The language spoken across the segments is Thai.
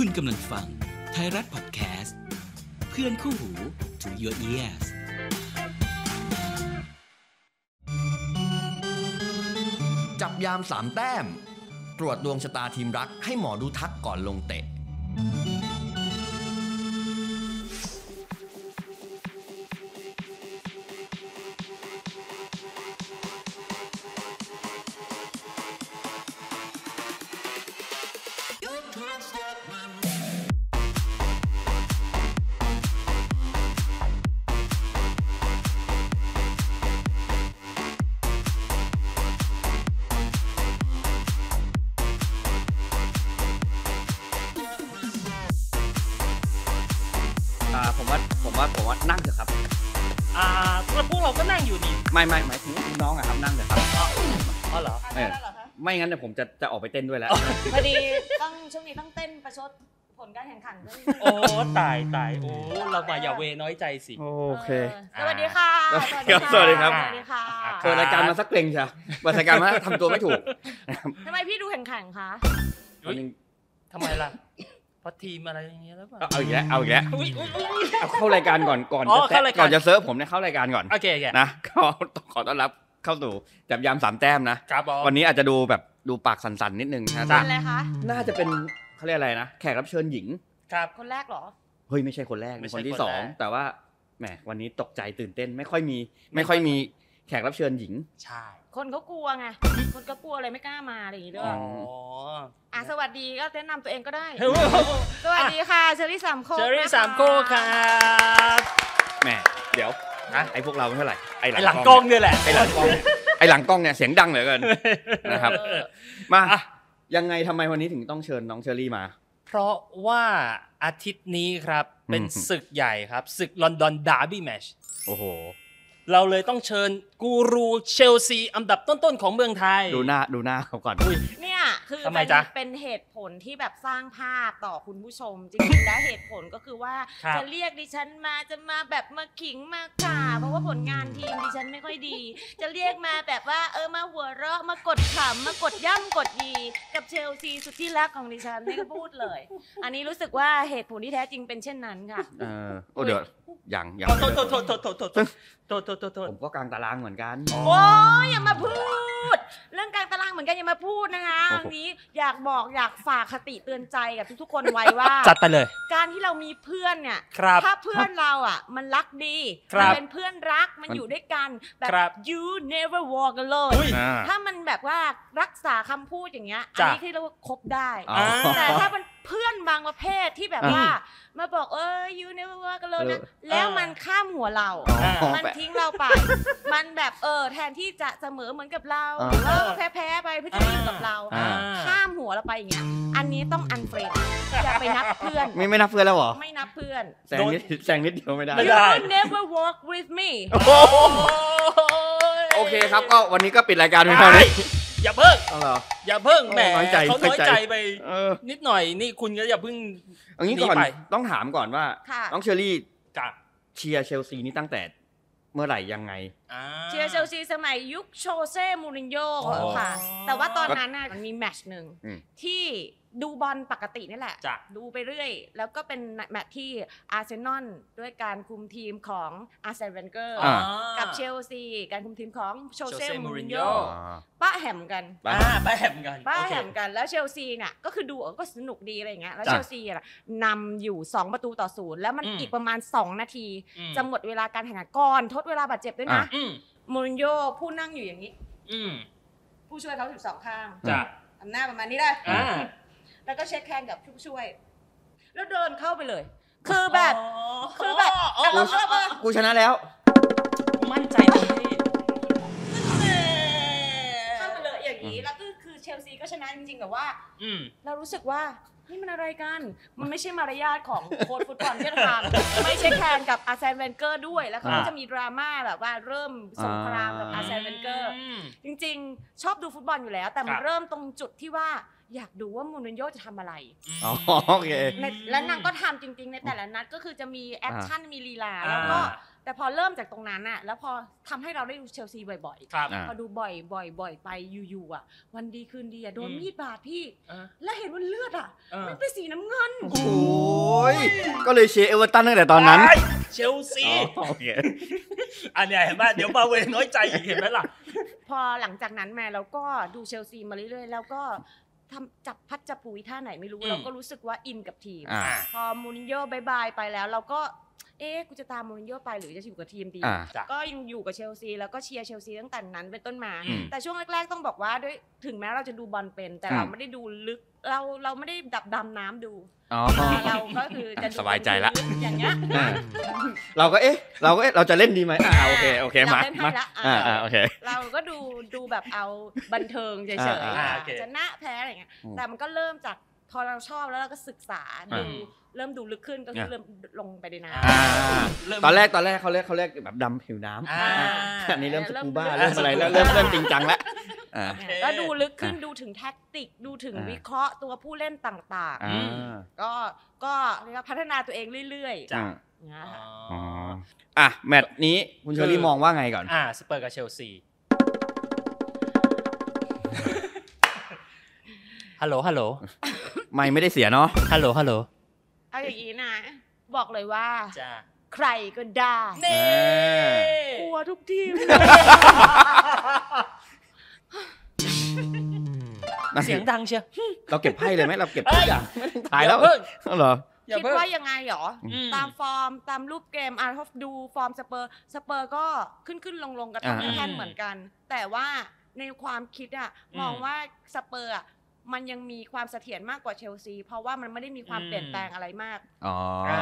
คุณกำลังฟังไทยรัฐพอดแคสต์เพื่อนคู่หู to your ears จับยามสามแต้ม ตรวจดวงชะตาทีมรักให้หมอดูทักก่อนลงเตะ งั้นเดี๋ยวผมจะจะออกไปเต้นด้วยแล้ว พอดีต้องช่วงนี้ต้องเต้นประชดผลการแข่งขันด้วยโอ้ตายตายโอ้เรามาอย่าเวน้อยใจสิ โอเค สวัสดีค่ะสวัสดีครับ สวัสดีค่ะเปิดรายการมาสักเกรงใช่เปิดรายการมาทำตัวไม่ถูกทำไมพี่ดูแข่งขันคะอุ๊ยทำไมล่ะเพราะทีมอะไรอย่างเงี้ยแล้วเปล่าเอาอีกแล้วเอาอีกแล้วอุ๊ยอุ๊ยอุ๊ยเอาเข้ารายการก่อนก่อนอ๋อจะแซะเข้ารายการก่อนจะเซิร์ฟผมเนี่ยเข้ารายการก่อนโอเคโอเคนะก็ขอต้อนรับ เข้าสู่จับยามสามแต้มนะ ครับบอวันนี้อาจจะดูแบบดูปากสั่นๆนิดนึงนะเป็นอะไรคะน่าจะเป็นเขาเรียกอะไรนะแขกรับเชิญหญิง ครับคนแรกเหรอ เฮ้ยไม่ใช่คนแรกไม่เป็นใช่คนที่คนสองแรกแต่ว่าแหมวันนี้ตกใจตื่นเต้นไม่ค่อยมี ไม่ค่อยมีแขกรับเชิญหญิง ใช่ คนเขากลัวไง คนก็กลัวเลยไม่กล้ามาอะไรอย่างงี้ด้วอ๋ยออะสวัสดีก็แนะนำตัวเองก็ได้เฮ้ยสวัสดีค่ะเชอรี่สามโคกเจอรี่นะคะสามโคกครับแหมเดี๋ยว ฮะไอ้พวกเราไม่เท่าไหร่ไอ้ไอหลังกล้องเนี่ยแหละ ไอ้หลังกล้องไอ้หลังกล้องเนี่ยเสียงดังเหลือเกินนะครับเออมาอะ ยังไงทำไมวันนี้ถึงต้องเชิญน้องเชอรี่มา เพราะว่าอาทิตย์นี้ครับ เป็นอืม ศึกใหญ่ครับ ศึก London derby match โอ้โห เราเลยต้องเชิญกูรูเชลซีอันดับต้นๆของเมืองไทย ดูหน้าดูหน้าเขาก่อน เนี่ยคือทำไมเป็นจ๊ะเป็นเหตุผลที่แบบสร้างภาพต่อคุณผู้ชม จริงๆแล้วเหตุผลก็คือว่าครับจะเรียกดิฉันมาจะมาแบบมาขิงมาข่าเพราะว่าผลงานทีมดิฉันไม่ค่อยดี จะเรียกมาแบบว่าเออมาหัวเราะมากดขำมากดย่ำกดยีกับเชลซีสุดที่รักของดิฉันไม่พูดเลย อันนี้รู้สึกว่าเหตุผลที่แท้จริงเป็นเช่นนั้นค่ะ เออโอ้เดี๋ยวอย่างอย่างโทษโทษโทษโทษโทษโทษโทษโทษผมก็กลางตารางเหมือนกัน โอ้ยอย่ามาพูดเรื่องการตารางเหมือนกันอย่ามาพูดนะคะโอ้อัโหนนี้อยากบอกอยากฝากคติเตือนใจกับทุกๆคนไว้ว่า จัดไปเลย การที่เรามีเพื่อนเนี่ย ครับ ถ้าเพื่อนเราอะ มันรักดี ครัมับเป็นเพื่อนรักมันมันอยู่ด้วยกันแบบครับ you never walk alone อุ้ย อ่า ถ้ามันแบบว่ารักษาคำพูดอย่างเงี้ยอันจ้ะ นี้ที่เราคบได้ อ๋อ แต่ถ้ามันเพื่อนบางประเภทที่แบบว่า มาบอกเออ you never walk alone นะเออแล้วมันข้ามหัวเรา อ๋อ มันแปะทิ้งเราไป มันแบบเออแทนที่จะเสมอเหมือนกับเรา อ่าหรือว่าแพ้แพ้ๆไปเพื่อจะอยู่กับเรา อ่า ข้ามหัวเราไปอย่างเงี้ย อันนี้ต้องอันเฟรนอย่าไปนับเพื่อน ไม่ไม่นับเพื่อนแล้วเหรอไม่นับเพื่อนแซงนิดแซงนิดเดียวไม่ได้ ไม่ได้ you never walk with me โอเคครับก็วันนี้ก็ปิดรายการเพียงเท่านี้อย่าเพิ่ง เอาเหรอ อย่าเพิ่งโอ้แหมน้อยใจเขาน้อยน้อยใจ ใจไป เออนิดหน่อย นี่คุณก็อย่าเพิ่ง เอันนี้ก่อนหนีไป ต้องถามก่อนว่า ค่ะ น้องเชอรี่จ้ะ เชียร์เชลซีนี่ตั้งแต่ เมื่อไหร่ยังไงอ่าเชียร์เชลซีสมัยยุคโชเซ่มูรินโญ่อ๋อค่ะ แต่ว่าตอนนั้นน่ะมันมีแมตช์หนึ่งอืมที่ดูบอลปกตินี่แหละ จ้ะ ดูไปเรื่อย แล้วก็เป็นแมตช์ที่อาร์เซนอลด้วยการคุมทีมของอาร์เซนเวนเกอร์อ่า กับเชลซีการคุมทีมของโชเซ่ Jose มูริน Mourinho โญ่ป้าแหมกันไปอ่าไปแหมกันป้าโอเค แหมกันแล้วเชลซีเนี่ยก็คือดูก็สนุกดีอะไรอย่างเงี้ยแล้วจ้ะเชลซีอะนำอยู่ 2 ประตูต่อศูนย์แล้วมันอืม อีกประมาณ 2 นาที อืมจะหมดเวลาการแข่งขันก่อนทดเวลาบาดเจ็บด้วยนะอะ อืมมูรินโญ่ผู้นั่งอยู่อย่างนี้ อืมผู้ช่วยเขาอยู่สองข้างจ้ะ ทำหน้าประมาณนี้ได้อ่า แล้วก็เช็คแฮนด์กับผู้ช่วย แล้วเดินเข้าไปเลย คือแบบคือแบบอ๋อแต่เราก็ว่ากูชนะแล้ว มั่นใจนะพี่เข้าไปเลยอย่างนี้แล้วก็คือเชลซีก็ชนะจริงๆแต่ว่าอืม เรารู้สึกว่านี่มันอะไรกัน มันไม่ใช่มารยาทของโค้ชฟุตบอลที่จะทำไม่ใช่แค้นกับอาร์เซนเวนเกอร์ด้วย แล้วเขาก็อ่า จะมีดราม่าแบบว่าเริ่มสงครามกับอ่าอาร์เซนเวนเกอร์มจริงๆ ชอบดูฟุตบอลอยู่แล้ว แต่มัคนรับ เริ่มตรงจุดที่ว่า อยากดูว่ามูรินโญ่จะทำอะไร อ๋อโอเค แล้วนางก็ทำจริง ๆ ในแต่ละนัดก็คือจะมี action มีลีลาอ่าแล้วก็แต่พอเริ่มจากตรงนั้นอะแล้วพอทำให้เราได้ดูเชลซีบ่อยครับ อ่า ๆ พอดูบ่อยบ่อยบ่อยไปอยู่ๆอะวันดีคืนดีอะโดนอืม มีดบาดพี่อ่าแล้วเห็นว่าเลือดอะเออมันเป็นสีน้ำเงิน โอ้ยก็เลยเชียร์เอเวอร์ตันตั้งแต่ตอนนั้นไอ้เชลซี อ๋อโอเค อันเนี้ยเห็นป่ะเดี๋ยวมาเวน้อยใจอีกเห็นไหมล่ะ พอหลังจากนั้นมาเราก็ดูเชลซีมาเรื่อยๆ แล้วก็ ทำจับพัดจับผูท่าไหนไม่รู้อืมเราก็รู้สึกว่าอินกับทีม อ่า พอมูรินโญ่ bye bye ไปแล้ว เราก็ เอ๊ะกูจะตามมูรินโญ่ไปหรือจะอยู่กับทีมดี อ่า จ้ะ ก็ยังอยู่กับเชลซีแล้วก็เชียร์เชลซีตั้งแต่นั้นเป็นต้นมา อืมแต่ช่วงแรก ๆ ต้องบอกว่าด้วยถึงแม้เราจะดูบอลเป็น แต่อืมเราไม่ได้ดูลึกเราเราไม่ได้ดับดำน้ำดูอ๋อ เราก็คือจะดูสบายใจละ อย่างเงี้ยอ่าเราก็เอ๊ะ เราก็เอ๊ะเราจะเล่นดีไหมอ่าโอเคโอเคเรามาเล่นให้มาละอ่าอ่าอ่าโอเค เราก็ดูดูแบบเอาบันเทิงเฉยอ่าๆอ่าอะโอเคชนะแพ้อะไรเงี้ยอืม แต่มันก็เริ่มจาก พอเราชอบแล้วเราก็ศึกษาดูอ่าเริ่มดูลึกขึ้นก็คืออ่าเริ่มลงไปในน้อ่าเริ่มตอนแรกตอนแรกเขาเรียกเขาเรียกแบบดำผิวน้ำอ่าอันนี้เริ่มสเริ่มกูบ้าเริ่มเริ่มอะไรแล้วเริ่มเริ่มจริงจังแล้วอ่าำก็ดูลึกขึ้นดูถึงแท็กติกดูถึงอ่าวิเคราะห์ตัวผู้เล่นต่างอ่าๆก็ก็เรียกว่าพัฒนาตัวเองเรื่อยจ้ะๆอย่างเงี้ยอ๋ค่ะออ๋ออะแมตช์นี้คุณเชอรี่คือมองว่าไงก่อนอ่าสเปอร์กับเชลซีฮัลโหลฮัลโหล ไม่ไม่ได้เสียเนาะฮัลโหลฮัลโหลเอาอย่างนี้นะ บอกเลยว่า จ้าใครก็ได้เน่กลัวทุกทีมนั่นเสียงดังเชียวเราเก็บไพ่เลยไหมเราเก็บเอ้ทุกยอย่างไม่ต้องถ่ายแล้วอย่าเพิ่งเหรออย่าคิดเพิ่งว่ายังไงหรออืมตามฟอร์มตามรูปเกมอาร์ทอฟดูฟอร์มสเปอร์สเปอร์ก็ขึ้นขึ้นลงลงกับทอมอ่าแทนเหมือนกัน แต่ว่าในความคิดอะอืมมองว่าสเปอร์อะ มันยังมีความเสถียรมากกว่าเชลซี เพราะว่ามันไม่ได้มีความอืมเปลี่ยนแปลงอะไรมากอ๋ออ่า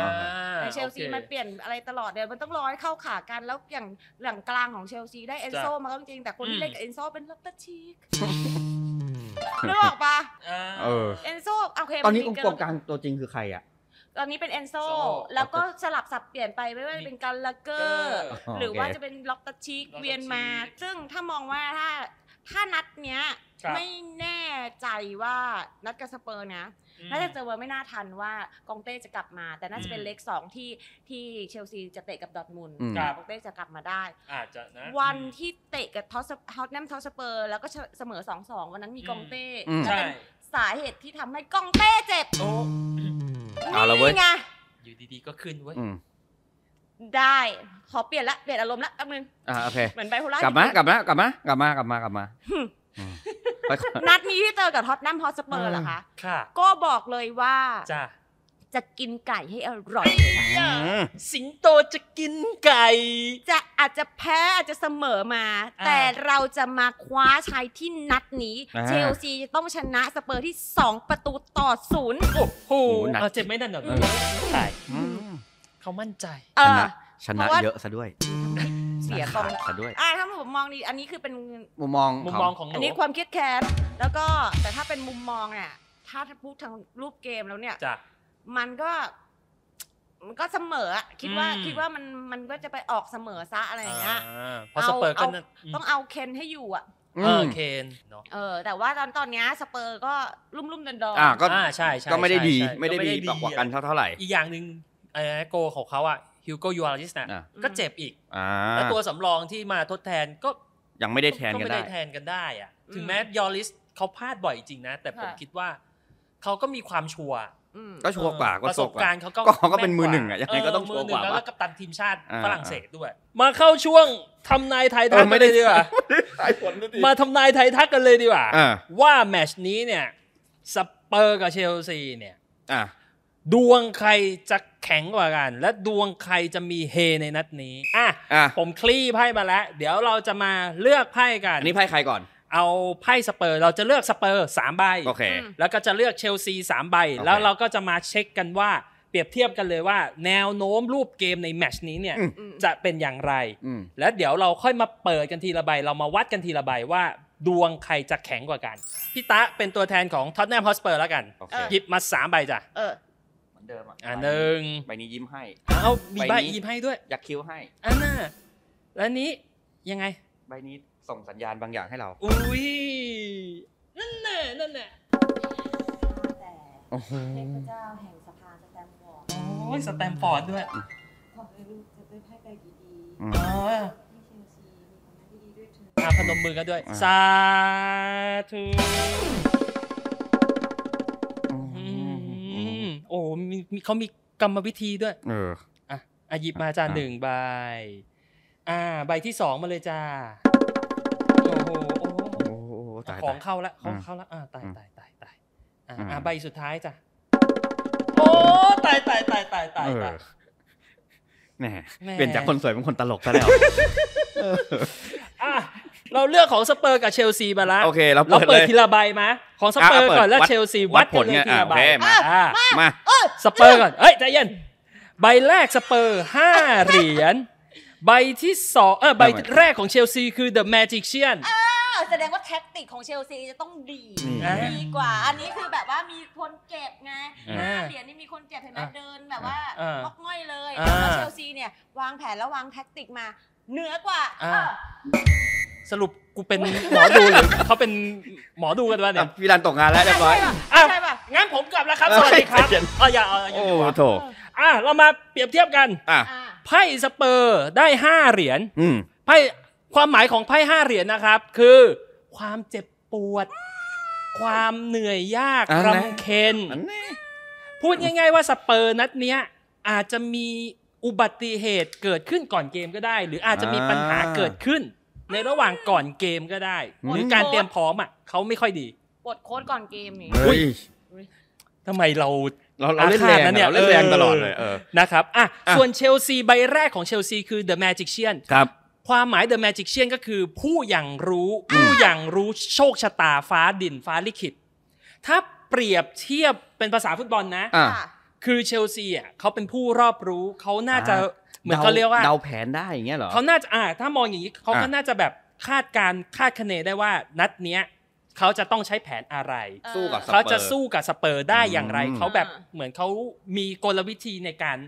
แต่เชลซีโอคมันเปลี่ยนอะไรตลอดเดี๋ยวมันต้องรอให้เข้าขากันแล้วอย่างหลังกลางของเชลซีได้เอนโซจ้ะมาก็จริงแต่คนอืที่มเล่นกับเอนโซเป็นลัตเตอร์ชีกนึกออกปะอ่าเออ เอนโซโอเคตอนนี้มัมีกองกลางตัวจริงคือใครอะตอนนี้เป็นเอนโซโซ่แล้วก็สลับสับเปลี่ยนไปไม่ว่าจะเป็นการลาเกอร์อ๋อหรือว่าโอเคจะเป็นล็อกตาชิก Loftus-Cheek เวียนมา ซึ่งถ้ามองว่าถ้า ถ้านัดเนี้ยครับ ไม่แน่ใจว่านัดกับสเปอร์นะอืม น่าจะเจอว่าไม่น่าทันว่ากองเต้จะกลับมา แต่น่าจะเป็นอืม เลขสองที่ที่เชลซีจะเตะกับดอร์ทมุนด์อืมครับกองเต้จะกลับมาได้ อาจจะนะวันที่เตะกับท็อตแนมฮอตสเปอร์แล้วก็เสมอสองสองวันนั้นมีกองเต้อืม และใช่เป็นสาเหตุที่ทำให้กองเต้เจ็บโอ้เอาละเว้ย นี่ไงอยู่ดีๆก็ขึ้นเว้ย อืม ได้ ขอเปลี่ยนละเปลี่ยนอารมณ์ละแป๊บนึงอ่าโอเคเหมือนไบโพล่ากลับมากลับมากลับมากลับมากลับมากลับมาอืมไปนัดนี้ที่เจอกับท็อตแนมฮอตสเปอร์เหรอคะค่ะ ก็บอกเลยว่าจ้าจะกินไก่ให้อร่อยเลยค่ะอืมสิงโตจะกินไก่ จะอาจจะแพ้อาจจะเสมอมาอ่าแต่เราจะมาคว้าชัยที่นัดนี้อ่าเชลซีจะต้องชนะสเปอร์ที่ 2 ประตูต่อศูนย์โอ้โหหนักเอาเจ็บไม่ดันหนอนใช่อืม เขามั่นใจเอชอนะชนะเพราะว่าเยอะซะด้วยเสียกขาองดซะด้วยอ่าถ้าผมมองดีอันนี้คือเป็นมุมมองมุมขมอองงของหอันนูนี้ความคิดแค้นแล้วก็แต่ถ้าเป็นมุมมองเนี่ยถ้าถ้าพูดทางรูปเกมแล้วเนี่ยจ้ะมันก็ มันก็เสมออะคิดว่าอืมคิดว่ามันมันก็จะไปออกเสมอซะอะไรอย่างเงี้ยอ่าเพราะสเปอร์ก็เอานั่นต้องเอาเคนให้อยู่อะอืเออมเคนเนาะเออ แต่ว่าตอนตอนเนี้ยสเปอร์ก็รุ่มรุ่มๆดอนดอนอ่าก็อ่าใช่ใช่ก็ไม่ได้ดีใช่ใช่ไม่ได้ก็ดีกว่ากันเท่าเท่าไหร่อีกอย่างหนึ่ง ไอ้โกของเขาอะฮิวโกยูอาร์ลิสน่ะอ่าก็เจ็บอีกอ่าแล้วตัวสำรองที่มาทดแทนก็ยังไม่ได้แทนก็กันไม่ได้ได้แทนกันได้อะถึงแม้ยอริสเขาพลาดบ่อยจริงนะ แต่ผมคิดว่าเขาก็มีความชัวร์อืมก็ชัวร์กว่าก็ประสบชัวร์กว่าการณ์เขาก็ก็เขาก็เป็นแมือหนึ่งอะยังไงก็ต้องชัวร์กว่าเมือหนึ่งแล้วปะก็กัปตันทีมชาติอ่าฝรั่งเศสด้วย มาเข้าช่วงทำนายไทายทักเออไม่กันได้เลยดีกว่าทายผลด้วยดิมาทำนายไทายทักกันเลยดีกว่าอ่าว่าแมตช์นี้เนี่ยสเปอร์กับเชลซีเนี่ยอ่า ดวงใครจะแข็งกว่ากัน และดวงใครจะมีเฮในนัดนี้อะอะผมคลี่ไพ่มาแล้ว เดี๋ยวเราจะมาเลือกไพ่กันอันนี้ไพ่ใครก่อน เอาไพ่สเปอร์ เราจะเลือกสเปอร์สามใบโอเคอืมแล้วก็จะเลือกเชลซีสามใบโอเคแล้วเราก็จะมาเช็คกันว่าเปรียบเทียบกันเลยว่า แนวโน้มรูปเกมในแมตช์นี้เนี่ยอืมอืมจะเป็นอย่างไรอืมแล้วเดี๋ยวเราค่อยมาเปิดกันทีละใบ เรามาวัดกันทีละใบว่าดวงใครจะแข็งกว่ากันพี่ตะเป็นตัวแทนของท็อตแนมฮอตสเปอร์แล้วกันโอเคเออหยิบมาสามใบจ้ะเออเหมือนเดิมอะอ่าหนึ่งใบนี้ยิ้มให้เอามีใบใบนี้ยิ้มให้ด้วยยักคิ้วให้อันน่ะแล้วนี้ยังไง ใบนี้ส่งสัญญาณบางอย่างให้เรา อุ้ยนั่นแน่นั่นแน่แต่โอ้โหเทพเจ้าแห่งสภาสแตมฟอร์ดโอ้ยสแตมฟอร์ดด้วยขอให้ลูกจะได้ไพ่ใบดีอืมอ๋อๆให้เชลซีมีผลงานที่ดีด้วยเถิดอะพนมมือกันด้วยอ่าสาธุ อ้มีมีเขามีกรรมวิธีด้วย เอออะอะหยิบมาจ้าอะหนึ่งใบ อ่า ใบที่สองมาเลยจ้า โอ้โหโอ้โหโอ้โหตายของตายเข้าละของอืมเข้าละอ่าตายอืมตายตายตายอ่าอืมอ่าใบสุดท้ายจ้ะโอ้ตายตายตายตายตายเอตาอยแหมแหม่เปลี่ยนจากคนสวยเป็นคนตลกซะแล้วอะ เราเลือกของสเปอร์กับเชลซีมาละโอเคเราเราเปิดเปิเลดยทีละใบมาของสเปอร์อะเปิดก่อนแล้ววัดเชลซีวัวัดดผกันลเลยไงทีละใบอะโอเคมาอะมาสเปอร์ก่อนเอ้ยใจเย็นใบแรกสเปอร์ห้าเหรียญใบที่สองเออใบทำไมแรกของเชลซีคือ The Magician อ่าแสดงว่าแท็กติกของเชลซีจะต้องดีนี่ดีกว่า อันนี้คือแบบว่ามีคนเจ็บไงอ่าห้าเหรียญนี่มีคนเจ็บเห็นไหมอ่าเดินแบบว่าอ่าล็อกง่อยเลยอ่าแต่ว่าเชลซีเนี่ยวางแผนแล้ววางแท็กติกมาเหนือกว่าอ่าเออ สรุปกูเป็นหมอดูหรือเขาเป็นหมอดูกันวะเนี่อะยพี่รันตกงานแล้วเรียบร้อยอ้าวใช่ป่ะงั้นผมกลับแล้วครับเอ้สยวัสดีครับใจเย็นอ๋ออย่าเอาอย่าโอ้ดีกว่าโถอะเรามาเปรียบเทียบกันอะอ่าไพ่สเปอร์ได้ห้าเหรียญอืมไพ่ความหมายของไพ่ห้าเหรียญนะครับ คือความเจ็บปวด ความเหนื่อยยากอันไหนรำเค็ญอันนี้พูดง่าย ๆ ว่าสเปอร์นัดเนี้ยอาจจะมีอุบัติเหตุเกิดขึ้นก่อนเกมก็ได้ หรืออาจจะมีปัญหาเกิดขึ้น ในระหว่างก่อนเกมก็ได้ หรือการเตรียมพร้อมอะเขาไม่ค่อยดีปวดโค้ดก่อนเกมนี่เฮ้ยทำไมเราเราเราเล่นแรงอาฆาตนะเนี่ยเราเล่นแรงเออตลอดเลยเออนะครับอะอะส่วนเชลซีใบแรกของเชลซีคือ The Magician ครับความหมาย The Magician ก็คือผู้อย่างรู้ผู้อย่างรู้โชคชะตาฟ้าดินฟ้าลิขิต ถ้าเปรียบเทียบเป็นภาษาฟุตบอลนะอะค่ะคือเชลซีอะเขาเป็นผู้รอบรู้เขาน่าจะอ่า เหมือนเขาเรียกว่าเดาแผนได้อย่างเงี้ยเหรอเขาน่าจะอ่าถ้ามองอย่างนี้เขาก็อะน่าจะแบบคาดการณ์คาดคะเนได้ว่านัดเนี้ยเขาจะต้องใช้แผนอะไรสู้กับสเปอร์เขาจะสู้กับสเปอร์ได้อย่างไรอืมเขาแบบเหมือนเขามีกลวิธีในการ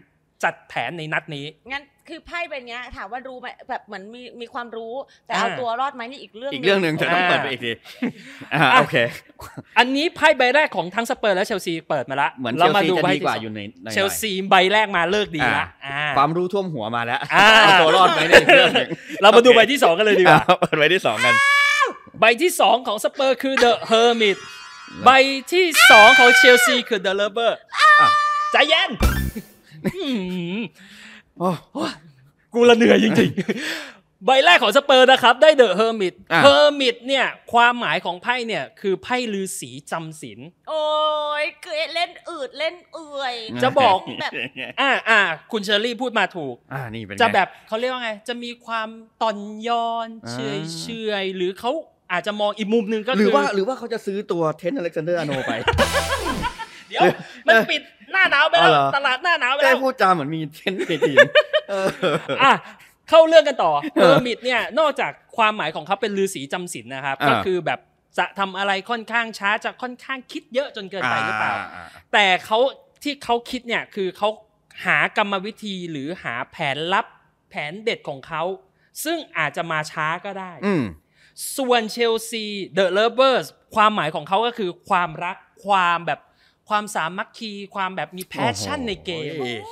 จัดแผนในนัดนี้งั้น คือไพ่ใบเนี้ยถามว่ารู้ไหมแบบเหมือนมีมีความรู้ แต่เอาอ่าตัวรอดไหมนี่อีกเรื่องอีกเรื่องหนึ่งเธอต้องอ่าเปิดไปอีกทีอ่าอะโอเค อันนี้ไพ่ใบแรกของทั้งสเปอร์และเชลซีเปิดมาละเหมือนเชเราลมาซีดูจะใบดีที่กว่าสองอยู่ในในเชลซีใบแรกมาเลิกดีละอ่าอ่าความรู้ท่วมหัวมาแล้วอ่าเอาตัวรอดไหมเนี่ยอีกเรื่องหนึ่งเรามาดูใบที่สองกันเลยดีกว่าอะเปิดไว้ที่สองกัน ใบที่สองของสเปอร์คือ The Hermit ใบที่สองของเชลซีคือ The Lover อะใจเย็นอืมโอ้ กูละเหนื่อยจริงๆ ใบแรกของสเปอร์นะครับ ได้ The Hermit อะ Hermit เนี่ย ความหมายของไพ่เนี่ย คือไพ่ลือสีจำศีลโอ้ยคือเล่นอืดเล่นเอื่อย จะบอกแบบอ่าอ่าคุณเชอรี่พูดมาถูก อ่านี่เป็นไงจะแบบเขาเรียกว่าไง จะมีความตอนย้อนอ่าเฉยเฉยๆหรือเขาอาจจะมองอีกมุมหนึ่งก็หรืคืออว่าหรือว่าเขาจะซื้อตัวเทนอเล็กซานเดอร์อโนไป เดี๋ยว มันปิด หน้าหนาวไปแล้วอ๋อเหรอ ตลาดหน้าหนาวไปได้แล้วพูดจาเหมือนมีเทรนต์ในทีมเออ อะเข้าเรื่องกันต่อเอ Hermit เนี่ยนอกจากความหมายของเขาเป็นฤาษีจำศีลนะครับ อ่า ก็คือแบบจะทำอะไรค่อนข้างช้าจะค่อนข้างคิดเยอะจนเกินไปหรือเปล่า อ่า แต่เขาที่เขาคิดเนี่ยคือเขาหากรรมวิธีหรือหาแผนลับแผนเด็ดของเขา ซึ่งอาจจะมาช้าก็ได้ อืม ส่วนเชลซี The Lovers ความหมายของเขาก็คือความรักความแบบ ความสามัคคีความแบบมี passion ในเกมโอ้โห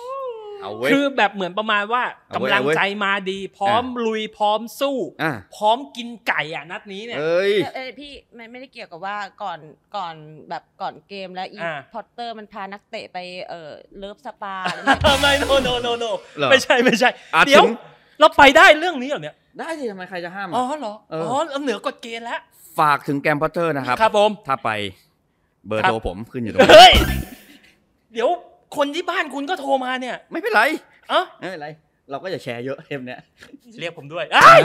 เอาเว้ยคือแบบเหมือนประมาณว่าเอาเว้ยกำลังเอาเว้ยใจมาดี พร้อมลุยพร้อมสู้อะพร้อมกินไก่อะนัดนี้เนี่ยเอ้ยเออเออพี่ไม่ไม่ได้เกี่ยวกับว่าก่อนก่อนแบบก่อนเกมแล้วอีอ่าพอตเตอร์มันพานักเตะไปเออ love spa อะไรไม่ไม่ no no no no เหรอไม่ใช่ไม่ใช่อะเดี๋ยวถึงเราไปได้เรื่องนี้เหรอเนี่ยได้สิทำไมใครจะห้ามอ๋ออะเหรอเอออ๋อ๋อเราเหนือกฎเกณฑ์แล้วฝากถึงแกรห์มพอตเตอร์นะครับครับผมถ้าไป เบอร์ครับโทรผมขึ้นอยู่ตรงนี้เฮ้ยเดี๋ยวคนที่บ้านคุณก็โทรมาเนี่ย ไม่เป็นไรเอ้าไม่เป็นไร เราก็อย่าแชร์เยอะเทมเนี้ยเรียกผมด้วยอ้าย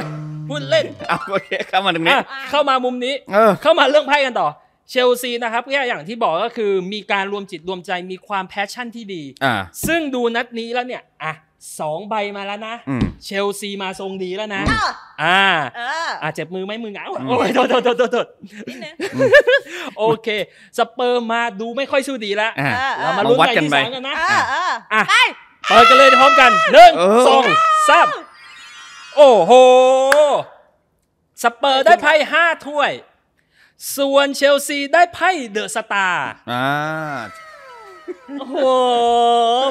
พูดเล่นเอาโอเคเข้ามาตรงนี้อะเข้ามามุมนี้เออเข้ามาเรื่องไพ่กันต่อเชลซีนะครับก็อย่างที่บอกก็คือมีการรวมจิตรวมใจมีความ passion ที่ดีอ่าซึ่งดูนัดนี้แล้วเนี่ยอะ สองใบมาแล้วนะอืมเชลซีมาทรงดีแล้วนะเอออ่าเอออะเจ็บมือไหมมือหงายอืมโอ้ยโทษโทษโทษโทษโทษนิดนึงโอเค สเปอร์มาดูไม่ค่อยสู้ดีแล้วอ่าเออเรามาลุ้นวัดใบกันที่ไปสองกันนะเออเอออะไปเปิดกันเลยพร้อมกันหนึ่งเออสองสามโอ้โห สเปอร์ได้ไพ่ห้าถ้วย ส่วนเชลซีได้ไพ่เดอะสตาร์อ่าโอ้โห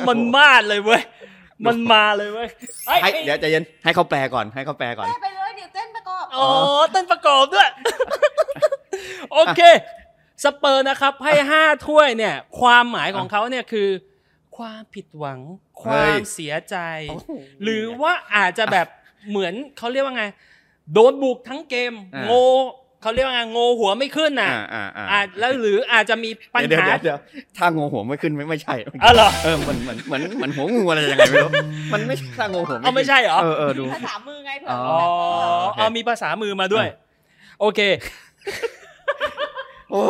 มันมาดเลยเว้ย มันมาเลยเว้ยเอ้ยให้เดี๋ยวใจเย็นให้เขาแปลก่อนให้เขาแปลก่อนไปไปเลยเดี๋ยวเต้นประกอบโอ้เต้นประกอบด้วย โอเค สเปอร์นะครับไพ่ห้าถ้วยเนี่ย ความหมายของเขาเนี่ยคือ ความผิดหวังคเฮ้วายมเสียใจโอ้โหหรือว่าอาจจะแบบเหมือนเขาเรียกว่าไง โดนบุกทั้งเกมอ่าโง เขาเรียกว่าไงโงหัวไม่ขึ้นน่ะอ่าอ่าอ่าอาจแล้วหรืออาจจะมีปัญเดี๋ยวหาเดี๋ยวเดี๋ยวถ้างงหัวไม่ขึ้นไม่ไม่ใช่อ๋อเหรอเออเหมือนเหมือนเหมือนเหมือนหัวงูอะไรยังไงไม่รู้มันไม่ใช่ถ้างงหัวเอาไม่ใช่เหรอเออเออดูภาษามือไงเผื่ออ๋ออ๋อโอเคเอามีภาษามือมาด้วยอะโอเคโอ้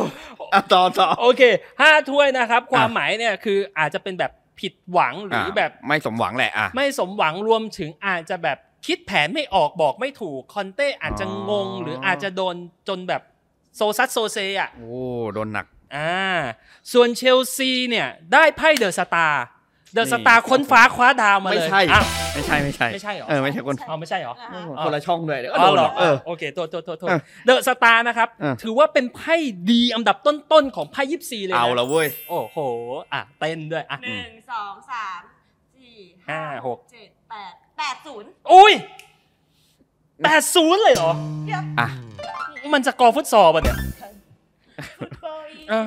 อะต่อต่อโอเคห้าถ้วยนะครับ ความอะหมายเนี่ยคืออาจจะเป็นแบบผิดหวังหรือแบบไม่สมหวังแหละอะไม่สมหวังรวมถึงอาจจะแบบ คิดแผนไม่ออกบอกไม่ถูกคอนเต้อาจจะงงอ๋อหรืออาจจะโดนจนแบบโซซัดโซเซอะโอ้โดนหนักอ่าส่วนเชลซีเนี่ยได้ไพ่ The Star The นี่ Star ค้นฟ้าคว้าดาวมาเลยไม่ใช่อ้าวไม่ใช่ไม่ใช่ไม่ใช่เหรอเออไม่ใช่คนเอาไม่ใช่เหรออ่าคนละช่องด้วยเดี๋ยวก็อ๋โดอนเหรอเออโอเคโทษโทษโทษโทษเออ The Star นะครับเออถือว่าเป็นไพ่ดีอันดับต้นๆของไพ่ยิปซีเลยนะเอาละเว้ยโอ้โหอะเต้นด้วยอะหนึ่งสองสามสี่ห้าหกเจ็ดแปด แปดศูนย์อุ้ยแปดศูนย์เลยเหรอเดี๋ยวอะ มันจะกอฟุตซอลป่ะเนี่ยฟุตบอลอีอะ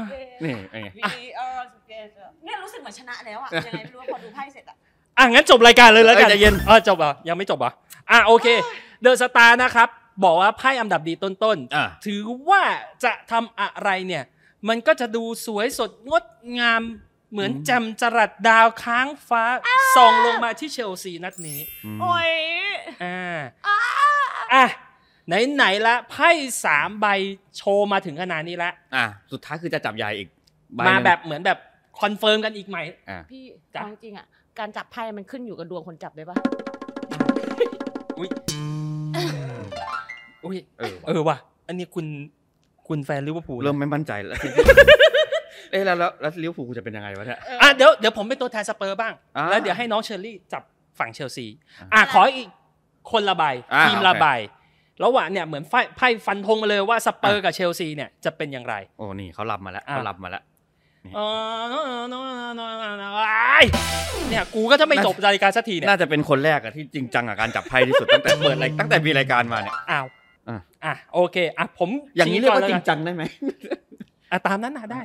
นี่ไงวีอาร์สเกตเนี่ยรู้สึกเหมือนชนะแล้วอะยังไงไม่รู้ว่าพอดูไพ่เสร็จอะอะงั้นจบรายการเลยแล้วกันเอ้ยใจเย็นอะจบเหรอะยังไม่จบเหรอะอะโอเค The Star นะครับ บอกว่าไพ่อันดับดีต้นอะๆถือว่าจะทำอะไรเนี่ย มันก็จะดูสวยสดงดงาม เหมือนแจำจรัสดาวค้างฟ้าส่องลงมาที่เชลซีนัดนี้มโอ้ยอ่าอ้าอะไหนๆละไพ่สามใบโชว์มาถึงขนาดนี้ละอะสุดท้ายคือจะจับยายอีกใมาหนึ่งแบบเหมือนแบบ confirm กันอีกไหมอะพี่จ๊ะเอาจริงๆอะการจับไพ่มันขึ้นอยู่กับดวงคนจับเลยปะอุ้ยอุ้ยเออว่ะเออว่ะอันนี้คุณ คุณแฟนลิเวอร์พูลเริ่มไม่มั่นใจแล้วเอ๊ะแล้วแล้วแล้วลิเวอร์พูลกูจะเป็นยังไงวะเนี่ยอะเดี๋ยวเดี๋ยวผมเป็นตัวแทนสเปอร์บ้างอ่าแล้วเดี๋ยวให้น้องเชอรี่จับฝั่งเชลซี อะอะขออีกคนละใบอ่าทีมละโอเคใบระหว่างเนี่ยเหมือนไพ่ไพ่ฟันธงมาเลยว่าสเปอร์กับเชลซีเนี่ยจะเป็นอย่างไร โอ้นี่เขารับมาแล้วอะเขารับมาแล้วเอออ้ายเนี่ยกูก็จะไม่จบรายการสักทีเนี่ยน่าจะเป็นคนแรกอะที่จริงจังกับการจับไพ่ที่สุดตั้งแต่เปิดรายตั้งแต่มีรายการมาเนี่ยอ้าว อะอะโอเคอะผมอย่างนี้เรียกว่าชี้จริอนงจังได้ไหมอะตามนั้นนะได้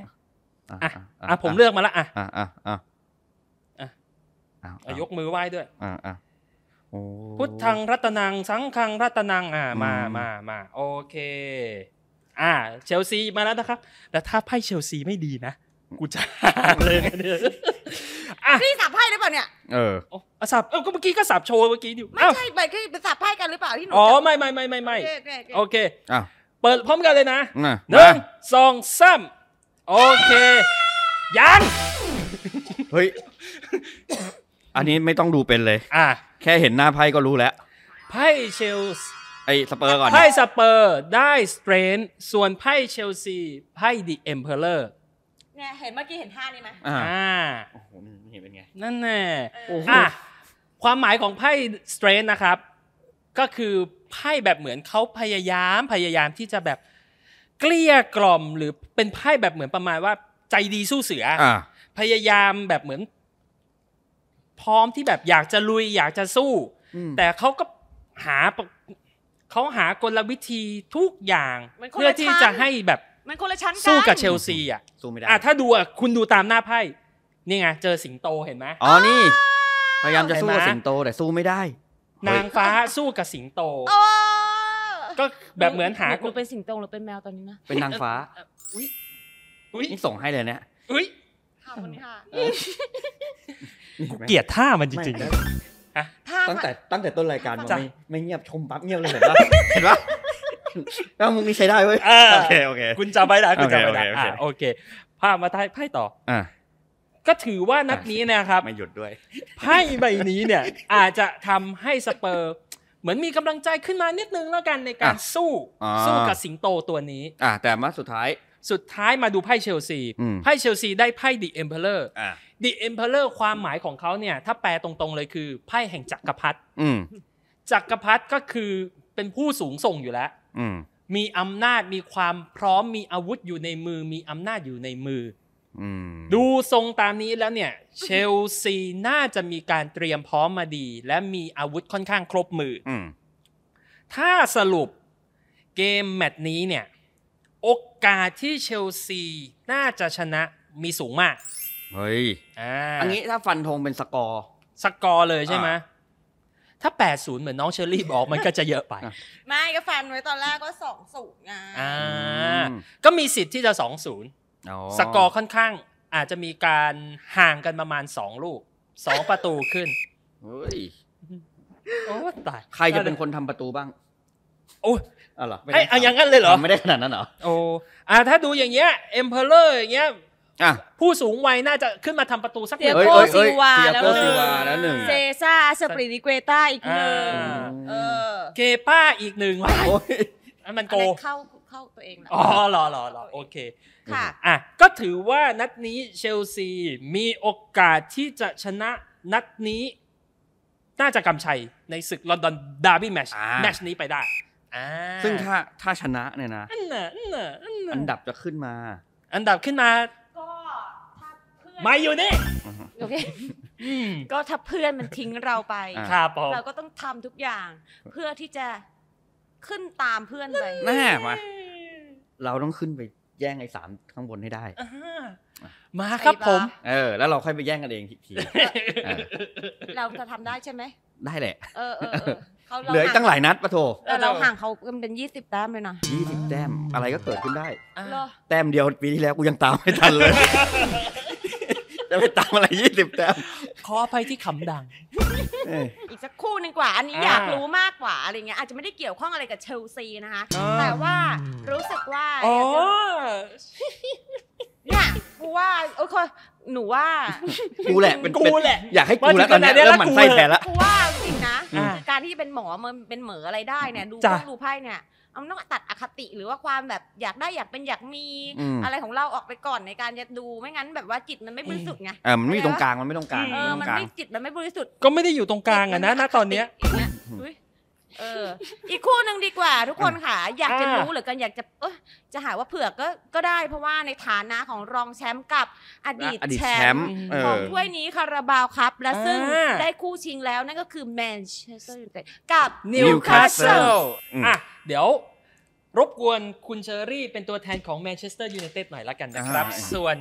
อะอะอะผมเลือกมาละอะอะอะอะอะอะอะยกมือไหว้ด้วยอะอะโอ้พุทธังรัตนังสังฆังรัตนังอ่ามาอืมมามาโอเค อ่า เชลซีมาแล้วนะครับ แต่ถ้าไพ่เชลซีไม่ดีนะ กูจะห่างเลยนะเนี่ยอะพี่สับไพ่หรือเปล่าเนี่ย เออโอ้อะสับเอ้าก็เมื่อกี้ก็สับโชว์เมื่อกี้ดิไม่อ้าวใช่ไปคือเป็นสับไพ่กันหรือเปล่าที่หนูอ๋อจับไม่ไม่ไม่ไม่ไม่โอเคโอเคโอเคอ้าวเปิดพร้อมกันเลยนะน่ะหนึ่งมาสองสามโอเค ยังเฮ้ยอันนี้ไม่ต้องดูเป็นเลย อะแค่เห็นหน้าไพ่ก็รู้แล้ว ไพ่เชลซีไอ้สเปอร์ก่อน ไพ่สเปอร์ได้ Strength ส่วนไพ่เชลซีไพ่ The Emperor เนี่ยเห็นเมื่อกี้เห็นท่านี้ไหมอ่าอ่าโอ้โหนี่นี่เป็นไง นั่นแน่เอออะความหมายของไพ่ Strength นะครับ ก็คือไพ่แบบเหมือนเขาพยายามพยายามที่จะแบบเกลี้ยกล่อมหรือเป็นไพ่แบบเหมือนประมาณว่าใจดีสู้เสือออ่าพยายามแบบเหมือน พร้อมที่แบบอยากจะลุย อยากจะสู้ อืม แต่เขาก็หาปะเขาหากลวิธีทุกอย่าง มันคนละเพื่อที่ชั้นจะให้แบบ มันคนละชั้นกันสู้กับเชลซีอะสู้ไม่ได้อะถ้าดูอะคุณดูตามหน้าไพ่นี่ไงเจอสิงโตเห็นไหมอ๋อนี่พยายามจะสู้กับเห็นไหมสิงโตแต่สู้ไม่ได้ นางฟ้าสู้กับสิงโตโอ้ก็แบบเหมือนหาหนูเป็นสิงโตหรือเป็นแมวตอนนี้นะเป็นนางฟ้าอุ้ยอุ้ยนี่ส่งให้เลยเนี่ยอุ้ยค่ะคนนี้ค่ะนี่ห็นไหมเกลียดท่ามันจริงๆไม่นะท่าตั้งแต่ตั้งแต่ต้นรายการมาจ้ะไม่ไม่เงียบชมปั๊บเงียบเลยเห็นปะเห็นปะ แล้วมึงนี่ใช้ได้เว้ยเออโอเคโอเคคุณจำไว้นะคุณจำไว้นะโอเคโอเคอะโอเคพามาท้ายไพ่ต่ออ่าก็ถือว่านัดนี้นะครับไม่หยุดด้วยไพ่ใบนี้เนี่ย อาจจะทำให้สเปอร์ เหมือนมีกำลังใจขึ้นมานิดนึงแล้วกันในการอะสู้อ่าสู้กับสิงโตตัวนี้ อ่าแต่มาสุดท้ายสุดท้ายมาดูไพ่เชลซีอืมไพ่เชลซีได้ไพ่ The Emperor อ่า The Emperor ความหมายของเขาเนี่ย ถ้าแปลตรงๆเลยคือไพ่แห่งจักรพรรดิอืมจักรพรรดิก็คือเป็นผู้สูงส่งอยู่แล้วอื มมีอำนาจมีความพร้อมมีอาวุธอยู่ในมือ มีอำนาจอยู่ในมืออืมดูทรงตามนี้แล้วเนี่ย เชลซีน่าจะมีการเตรียมพร้อมมาดี และมีอาวุธค่อนข้างครบมืออืมถ้าสรุปเกมแมตช์นี้เนี่ย โอกาสที่เชลซีน่าจะชนะมีสูงมาก เฮ้ยอ่าอันนี้ถ้าฟันธงเป็นสกอร์ สกอร์เลยใช่ไหมอ่า ถ้า 80 เหมือนน้องเชอรี่บอกมันก็จะเยอะไปอะไม่ก็ฟันไว้ตอนแรกก็สองสูงไงอ่าอืมก็มีสิทธิ์ที่จะ2-0อ๋อสกอร์ค่อนข้างอาจจะมีการห่างกันประมาณ2ลูก2ประตูขึ้นเฮ้ยโอ้ตายใครจะเป็นคนทำประตูบ้างโอ้อ๋อเหรอไม่ไอ้ได้เอาอย่างนั้นเลยเหรอไม่ได้ขนาดนั้นเหรอโอ้อ่าถ้าดูอย่างเงี้ยเอ็มเพลเลอร์อย่างเงี้ย อะ ผู้สูงวัยน่าจะขึ้นมาทำประตูสักหเตีนึ่ยงเอ้ยโกเอ้ยซิลวาเตียแล้วโกหซินึ่ลงวาแล้วหนึ่ง เซซ่าสปรินิเกต้าอีกหนึ่งอ่า เออเกป้าอีกหนึ่งโอ้ย อันมันอัโกนนั้นเข้าเข้าตัวเองนะอ๋อเหรอเหรอเหรอโอเค ค่ะ อะก็ถือว่านัดนี้เชลซีมีโอกาสที่จะชนะนัดนี้ น่าจะกำชัยในศึกลอนดอน derby match อ่า แมตช์นี้ไปได้อ่าซึ่งถ้าถ้าชนะเนี่ยนะ อันน่ะอันน่ะอันน่ะอันดับจะขึ้นมา อันดับขึ้นมา ก็ถ้าเพื่อนมาอยู่นี่ โอเคอืมก็ถ้าเพื่อนมันทิ้งเราไป อะ ครับผมเราก็ต้องทำทุกอย่าง เพื่อที่จะขึ้นตามเพื่อนไปแน่มาเราต้องขึ้นไปแย่งไอ้สามข้างบนให้ได้ อ่ามาครับผม เออ แล้วเราค่อยไปแย่งกันเองอีกทีเออเราจะทำได้ใช่ไหมได้แหละ เออเออเออเขาเหลืออีกตั้งหลายนัดปะโถเราเราห่างเขากันเป็นยี่สิบแต้มเลยนะยี่สิบแต้ม อะไรก็เกิดขึ้นได้ อ่า เหรอ แต้มเดียวปีที่แล้วกูยังตามไม่ทันเลย จะไปตามอะไรยี่สิบแต้มขออภัยที่ขำดังเอ้ยอีกสักคู่หนึ่งกว่า อันนี้อ่าอยากรู้มากกว่าอะไรเงี้ยอาจจะไม่ได้เกี่ยวข้องอะไรกับเชลซีนะคะอ่าแต่ว่ารู้สึกว่าอ๋อเนี่ยกูว่าโอ้ยหนูว่ากูแหละเป็นกูเป็นแหละอยากให้กูมาถึงแล้วตอนเนี้ยขนาดนี้เริ่มหมันไส้แล้วกูแทนละกูว่าจริงๆนะอ่าคือการที่เป็นหมอมันเป็นเหมออะไรได้เนี่ยดูจ้ะพวกดูไพ่เนี่ย เอามันต้องตัดอคติหรือว่าความแบบอยากได้อยากเป็นอยากมีอืมอะไรของเราออกไปก่อนในการจะดูไม่งั้นแบบว่าจิตมันไม่บริสุทธิ์ไงเออมันไม่มีตรงกลางมันไม่ตรงกลางเออไม่ตรมันงกลางไม่จิตมันไม่บริสุทธิ์ก็ไม่ได้อยู่ตรงกลางอะนะณตอนเนี้ยอย่าง เงี้ยอุ๊ยเออ อีกคู่หนึ่งดีกว่า ทุกคนค่ะ อยากจะอ่ารู้รู้เหลือเกินอยากจะเอยจะหาว่าเผือกก็ก็ได้ เพราะว่าในฐานะของรองแชมป์กับอดีตอดีตแชมป์แชมมป์ป์เออของถ้วยนี้คาราบาวครับ และซึ่งอ่าได้คู่ชิงแล้วนั่นก็คือแมนเชสเตอร์ยูไนเต็ดกับนิวคาสเซิล Newcastle อืมอะเดี๋ยวรบกวนคุณเชอรี่เป็นตัวแทนของแมนเชสเตอร์ยูไนเต็ดหน่อยละกันนะครับอ่าส่วน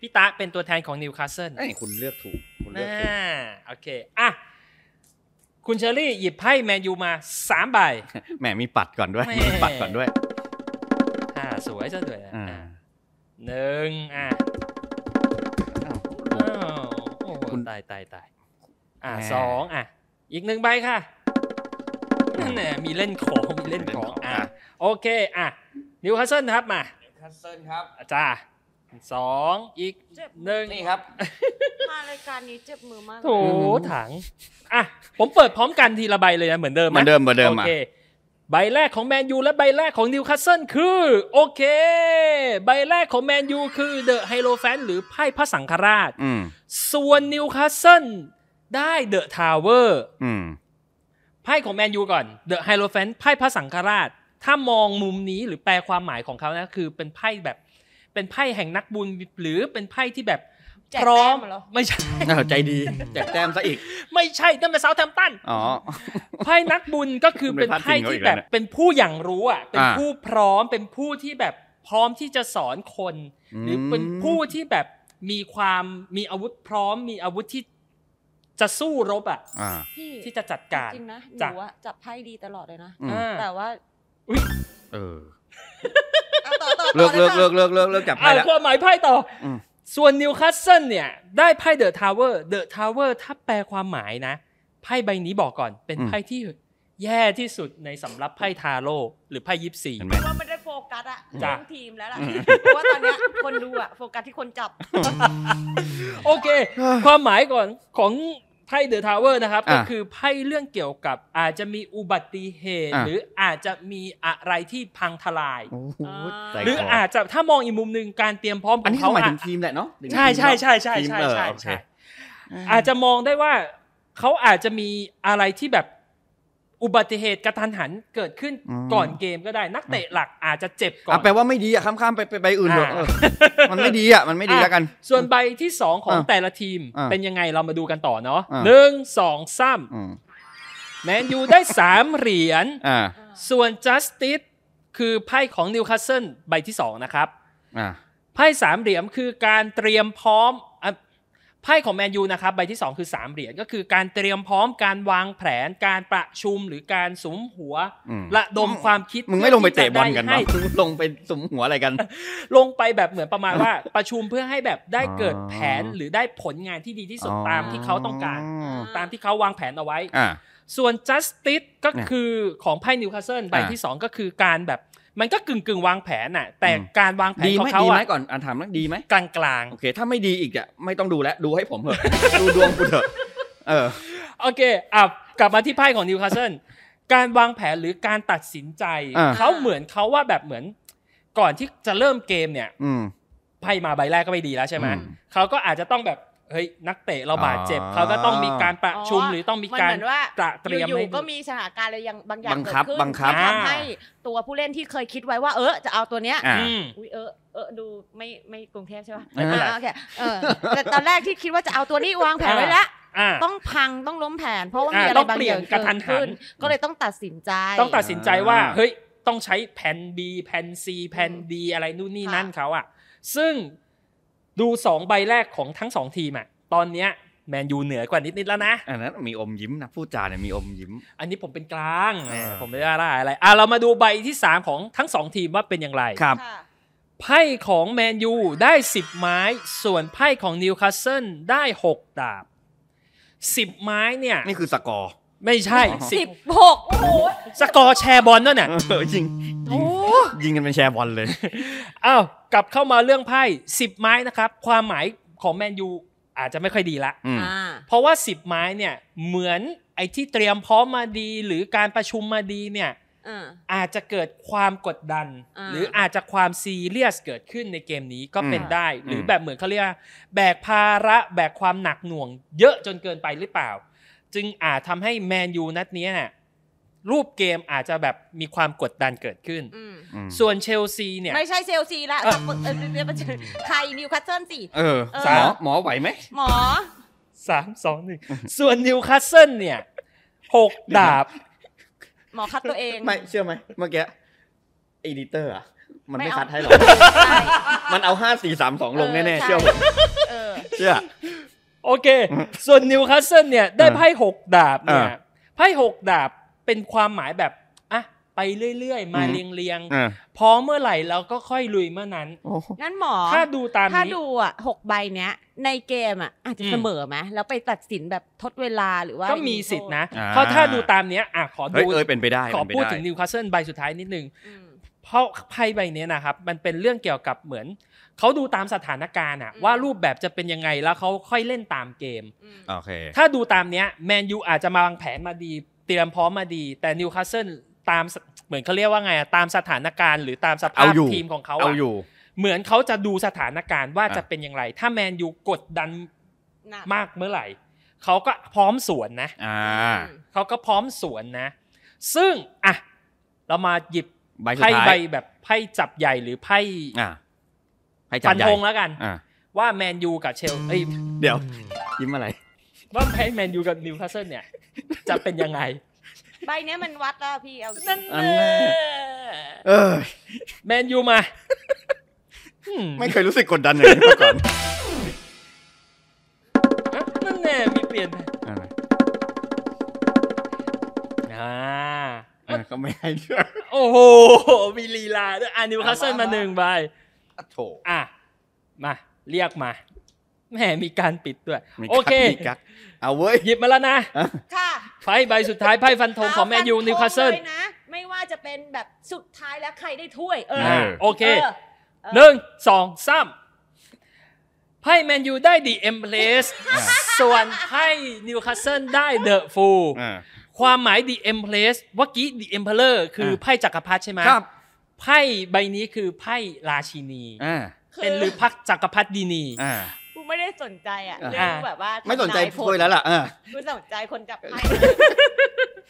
พี่ตะเป็นตัวแทนของนิวคาสเซิลเอ้ยคุณเลือกถูกคุณเลือกถูกอ่าโอเคอะ คุณเชอรี่หยิบไพ่แมนยูมาสามใบแหมมีปัดก่อนด้วยแหม่มีปัดก่อนด้วยอ่าสวยซะด้วยนะอ่าอะหนึ่งอะอ้าวอ้าวโอ้โหคุณตายตายตายอะแหม่สองอะ อีกหนึ่งใบค่ะนั่นแหละมีเล่นของมีเล่นของอะโอเคอะนิวคาสเซิลครับมาคัสเซิลครับอาจ้าสองอีกเจ็บหนึ่งนี่ครับมารายการนี้เจ็บมือมากโถถัง อะ ผมเปิดพร้อมกันทีละใบเลยนะเหมือนเดิมเหมือนเดิมเหมือนเดิมอะโอเคใบแรกของแมนยูและใบแรกของนิวคาสเซิลคือโอเค ใบแรกของแมนยูคือ The Hierophant หรือไพ่พระสังฆราชอืมส่วนนิวคาสเซิลได้ The Tower อืมไพ่ของแมนยูก่อน The Hierophant ไพ่พระสังฆราช ถ้ามองมุมนี้หรือแปลความหมายของเขานะคือเป็นไพ่แบบ เป็นไพ่แห่งนักบุญหรือเป็นไพ่ที่แบบแจก พร้อมแต้มเหรอไม่ใช่เออใจดีแจกแต้มซะอีก ไม่ใช่นั่นเป็นเซาแทมป์ตันอ๋อไพ่นักบุญก็คือเป็นไพ่ที่แบบเป็นผู้อย่างรู้อะเป็นอ่าผู้พร้อมเป็นผู้ที่แบบพร้อมที่จะสอนคน หรือเป็นผู้ที่แบบมีความมีอาวุธพร้อม มีอาวุธที่จะสู้รบอะอ่าพี่ที่จะจัดการจริงๆนะหจ้ะนูอะจับไพ่ดีตลอดเลยนะอืมอ่าแต่ว่าเออเอาต่อต่อต่อเลิกเลิกเลิกเลิกเลิกเลิกจับไปอ่าแล้วความหมายไพ่ต่ออม ส่วนนิวคาสเซิลเนี่ยได้ไพ่ The Tower The Tower ถ้าแปลความหมายนะ ไพ่ใบนี้บอกก่อนเป็นไพ่ที่แย่ที่สุดในสำรับไพ่ทาโร่หรือไพ่ยิปซีเห็นไหมว่าไม่ได้โฟกัสอะจ้ะ เรื่องทีมแล้วล่ะเพราะว่าตอนเนี้ยคนดูอะโฟกัสที่คนจับ โอเค ความหมายก่อนของ ไพ่ The Tower นะครับอะก็คือไพ่เรื่องเกี่ยวกับอาจจะมีอุบัติเหตุอะหรืออาจจะมีอะไรที่พังทลายโอ้โหอ่าใจหรือคอาจจะถ้ามองอีกมุมหนึ่งการเตรียมพร้อมของอันนี้เขาเขาหมายถึงอะทีมแหละเนาะใช่ใช่ใช่ใช่ทีมใช่เออใช่โอเคใช่อาจจะมองได้ว่าเขาอาจจะมีอะไรที่แบบ อุบัติเหตุกะทันหันเกิดขึ้นอืมก่อนเกมก็ได้นักเตะหลักอาจจะเจ็บก่อนอะแปลว่าไม่ดีอะข้ามๆไปไปใบอื่นเถอะอ่าเออมันไม่ดีอะมันไม่ดีแล้วกัน ส่วนใบที่สองของอะแต่ละทีมอะเป็นยังไงเรามาดูกันต่อเนาะอะหนึ่งสองสามอืมแมนยูได้สามเหรียญอ่าส่วน Justice คือไพ่ของนิวคาสเซิลใบที่สองนะครับอ่าไพ่สามเหรียญคือการเตรียมพร้อมอะ ไพ่ของแมนยูนะครับใบที่ 2 คือ 3 เหรียญก็คือการเตรียมพร้อมการวางแผนการประชุมหรือการสุมหัวอืมระดมความคิดมึงไม่ลงไปเตะบอลกันให้วะมึงลงไปสุมหัวอะไรกัน ลงไปแบบเหมือนประมาณว่าประชุมเพื่อให้แบบได้เกิดแผนหรือได้ผลงานที่ดีที่สุดตามที่เขาต้องการ ตามที่เขาวางแผนเอาไว้อ่าส่วน justice ก็เนี่ยคือของไพ่นิวคาสเซิลใบอ่าที่ 2 ก็คือการแบบ มันก็กึ่งกึ่งๆวางแผนน่ะ แต่อืมการวางแผนของเขาดีไหมดีไหมอะก่อนอ่านถามนะดีไหมกลางกลางโอเค ถ้าไม่ดีอีกอะไม่ต้องดูแล้วดูให้ผมเถอะดูดวงกูเถอะเออๆโอเคอะกลับมาที่ไพ่ของนิวคาสเซิลการวางแผนหรือการตัดสินใจอ่าเขาเหมือนเขาว่าแบบเหมือน ก่อนที่จะเริ่มเกมเนี่ยอืมไพ่มาใบแรกก็ไม่ดีแล้วใช่ไหมอืมเขาก็อาจจะต้องแบบ เฮ้ยนักเตะเราบาดเจ็บอ๋อเขาก็ต้องมีการประชุมหรือต้องมีการนเหมือนว่าตระเตรียมอยู่ให้ๆก็มีสถานการณ์อะไรยังบางอย่างบังเกิคัดบขึ้นบังคับที่ทำให้ตัวผู้เล่นที่เคยคิดไว้ว่า เออจะเอาตัวเนี้ยอ่าอืมอุ้ยเออเออดูไม่ไม่กรุงเทพใช่ปะไม่เป็นไรอ่าโอเคเออแต่ตอนแรกที่คิดว่าจะเอาตัวนี้วางแผนไว้แล้วอ่าต้องพังต้องล้มแผน เพราะว่าอ่ามีอะไรต้องบางเปลี่อยนย่างกระทันหันขึ้นก็เลยต้องตัดสินใจ ต้องตัดสินใจว่าอ่าเฮ้ยต้องใช้แผน B แผน C แผน D อะไรนู่นนี่ค่ะนั่นเขาอะซึ่ง ดูสองใบแรกของทั้งสองทีมอะตอนเนี้ยแมนยูเหนือกว่านิดๆแล้วนะ อันนั้นมีอมยิ้มนะพูดจาเนี่ยมีอมยิ้ม อันนี้ผมเป็นกลางอ่าผมไม่ได้อะไรอะไรอะเรามาดูใบที่ 3 ของทั้งสองทีมว่าเป็นอย่างไรครับค่ะไพ่ของแมนยูได้ 10 ไม้ ส่วนไพ่ของนิวคาสเซิลได้ 6 ดาบ 10 ไม้เนี่ย นี่คือสกอร์ ไม่ใช่อ๋อสิบสิบหกโอ้โหสกอร์แชร์บอลนั่นน่ะเออยิงยิงยิงกันเป็นแชร์บอลเลยอ้าวกลับเข้ามาเรื่องไพ่10ไม้นะครับ ความหมายของแมนยูอาจจะไม่ค่อยดีละอืมอ่าเพราะว่า10ไม้เนี่ยเหมือนไอ้ที่เตรียมพร้อมมาดี หรือการประชุมมาดีเนี่ย อ่า อาจจะเกิดความกดดัน อ่า หรืออาจจะความซีเรียสเกิดขึ้นในเกมนี้ก็เป็นได้อืม หรือแบบเหมือนเขาเรียกว่าแบกภาระแบกความหนักหน่วง เยอะจนเกินไปหรือเปล่า จึงอาจทำให้แมนยูนัดเนี้ยน่ะรูปเกมอาจจะแบบมีความกดดันเกิดขึ้นอืมอืมส่วนเชลซีเนี่ย ไม่ใช่เชลซีละเออเออเออเดี๋ยวมันจะใครนิวคาสเซิลสิเออเออหมอหมอไหวไหม หมอสามสองหนึ่งส่วนนิวคาสเซิลเนี่ยหกดาบ หมอ cut ตัวเอง ไม่เชื่อไหมเมื่อกี้ editor อะ มันไม่ไม่เอา cut ให้หรอกใช่มันเอาห้าสี่สามสองลงเออแน่ๆใช่เชื่อผมเออเชื่อ โอเค ส่วนนิวคาสเซิลเนี่ยได้ไพ่หกดาบเนี่ยอ่าไพ่หกดาบเป็นความหมายแบบอะไปเรื่อยๆ มาอืมเรียงอ่าๆพร้อมเมื่อไหร่เราก็ค่อยลุยเมื่อนั้นโอ้โหงั้นหมอ ถ้าดูตามถ้านี้ดูอะหกใบเนี้ย ในเกมอะอาจจะอืมเสมอไหมแล้วไปตัดสินแบบทดเวลาหรือว่า ก็มีสิทธินะอ่าเพราะถ้าดูตามเนี้ยอะขอเฮ้ยดูเอ้ยเป็นไปได้ ขอเป็นไปพูดได้ถึงนิวคาสเซิลใบสุดท้ายนิดนึงอืม เพราะไพ่ใบเนี้ยนะครับ มันเป็นเรื่องเกี่ยวกับเหมือนเขาดูตามสถานการณ์อะอืมว่ารูปแบบจะเป็นยังไงแล้วเขาค่อยเล่นตามเกมอืมโอเค ถ้าดูตามเนี้ยแมนยูอาจจะมาวางแผนมาดีเตรียมพร้อมมาดี แต่นิวคาสเซิลตามสเหมือนเขาเรียกว่าไงอะตามสถานการณ์หรือตามสภาเอาพอยู่ทีมของเขาเอาอะอยู่ เหมือนเขาจะดูสถานการณ์ว่าอะจะเป็นอย่างไร ถ้าแมนยูกดดันหนักมากเมื่อไหร่เขาก็พร้อมสวนนะอ่าเขาก็พร้อมสวนนะ ซึ่งอะเรามาหยิบ ใบสุดไพ่ท้ายใบแบบไพ่จับใหญ่หรือไพ่อ่าให้จับฟันใหญ่ธงแล้วกัน อ่าว่าแมนยูกับเชลเอ้ยเดี๋ยว ยิ้มอะไร ว่าไพ่แมนยูกับนิวคาสเซิลเนี่ย จะเป็นยังไง ใบเนี้ยมันวัดแล้วพี่เอานั่นอันแน่ แน่เออ แมนยูมาอืมไม่เคยรู้สึกกดดันอย่างนี้มาก่อนอะนั่นแน่มีเปลี่ยน ก็ไม่ให้ด้วยโอ้โหมีลีลาด้วยอ่านิวคาสเซิลมาหนึ่งใบอะโถอะมาเรียกมาแหมมีการปิดด้วยมีกักโอเคมีกักเอาเว้ยหยิบมาแล้วนะอะค่ะไพ่ใบสุดท้ายไพ่ฟันธงของแมนยูเาฟันิวคาสเซิลธงยนะไม่ว่าจะเป็นแบบสุดท้ายแล้วใครได้ถ้วย เอออ่าโอเคเออเออหนึ่งสองสามไพ่แมนยูได้ The Empress ส่วนไพ่นิวคาสเซิลได้ The Fool อ่า ความหมาย The Empress เมื่อกี้ The Emperor คือไพ่จักรพรรดิใช่ไหมครับไพ่ใบนี้คือไพ่ราชินีอ่าเป็นหรือพักจักรพรรดินีอ่ากูไม่ได้สนใจอะอ่าเรื่องแบบว่าไม่สนใจทำายผถ้วยแล้วล่ะอ่ากูสนใจคนจับไพ่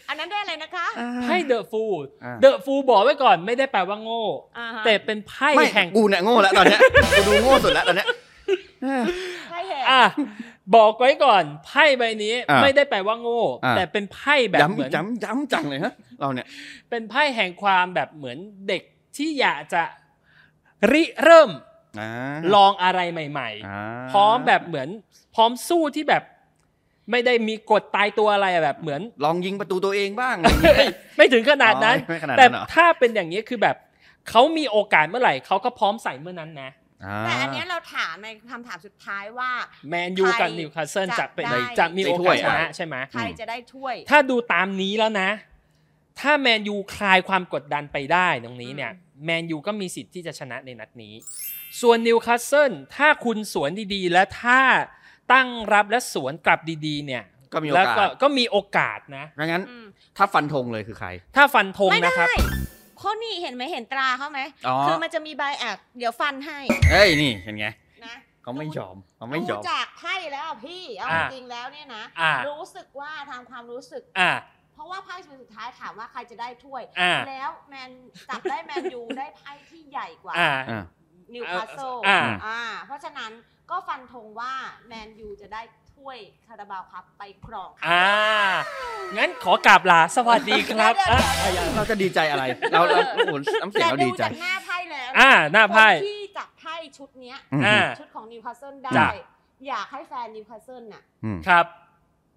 อันนั้นได้อะไรนะคะไพ่เดอะฟูอ่าเดอะฟูบอกไว้ก่อนไม่ได้แปลว่าโง่อ่าฮะแต่เป็นไพ่ไม่แห่งกูเนี่ยโง่แล้วตอนเนี้ยกูดูโง่สุดแล้วตอนเนี้ยอ่าไพ่แห่งอะ บอกไว้ก่อนไพ่ใบนี้อ่าไม่ได้แปลว่าโง่อ่าแต่เป็นไพ่แบบเหมือนย้ำย้ำย้ำจังเลยฮะเราเนี่ยเป็นไพ่แห่งความแบบเหมือนเด็กที่อยากจะริเริ่มอ่าลองอะไรใหม่อ่าๆพร้อมแบบเหมือน พร้อมสู้ที่แบบ ไม่ได้มีกฎตายตัวอะไรอะแบบเหมือน ลองยิงประตูตัวเองบ้าง ไม่ถึงขนาดนั้นอ๋อไม่ขนาดนั้นแต่เหรอถ้าเป็นอย่างนี้คือแบบเขามีโอกาสเมื่อไหร่เขาก็พร้อมใส่เมื่อนั้นนะ แต่อันเนี้ยเราถามในคำถามสุดท้ายว่า แมนยูกับใครนิวคาสเซิลจะจะเป็นได้จะมีโอกาสชได้ถ้วยนะใช่ไหมใครจะได้ถ้วย ถ้าดูตามนี้แล้วนะ ถ้าแมนยูคลายความกดดันไปได้ตรงนี้เนี่ยแมนยูก็มีสิทธิ์ที่จะชนะในนัดนี้ ส่วนนิวคาสเซิลถ้าคุณสวนดีๆ และถ้าตั้งรับและสวนกลับดีๆ เนี่ยก็มีโอแล้วกาก็สก็มีโอกาสนะดังนั้นอืมถ้าฟันธงเลยคือใคร ถ้าฟันธงไม่นะครับได้ เพราะนี่เห็นไหมเห็นตราเขาไหมอ๋อ คือมันจะมีใบแอกเดี๋ยวฟันให้เอ้ยนี่เห็นไงนะเขาไม่ยอมเขาไม่ยอม ดูจากไพ่แล้วอะพี่เอาอะจริงๆแล้วเนี่ยนะอะ รู้สึกว่าทางความรู้สึก อ่า เพราะว่าไพ่ใบสุดท้ายถามว่าใครจะได้ถ้วย อะ แล้วแมนจับได้แมนยูได้ไพ่ที่ใหญ่กว่าอ่า อ่า นิวคาสเซิลอ่า อ่า เพราะฉะนั้นก็ฟันธงว่าแมนยูจะได้ ถ้วยคาราบาวครับไปครองค่ะ อ่า งั้นขอกราบลาสวัสดีครับอะอะอย่าเราจะดีใจอะไร เราเราโอ้โหน้ำเสียงแต่เราดูดีใจจากหน้าไพ่แล้วอ่าหน้าไพ่คนที่จับไพ่ชุดเนี้ย อืม อ่า ชุดของนิวคาสเซิลจ้ะได้อยากให้แฟนนิวคาสเซิลน่ะ อืม ครับ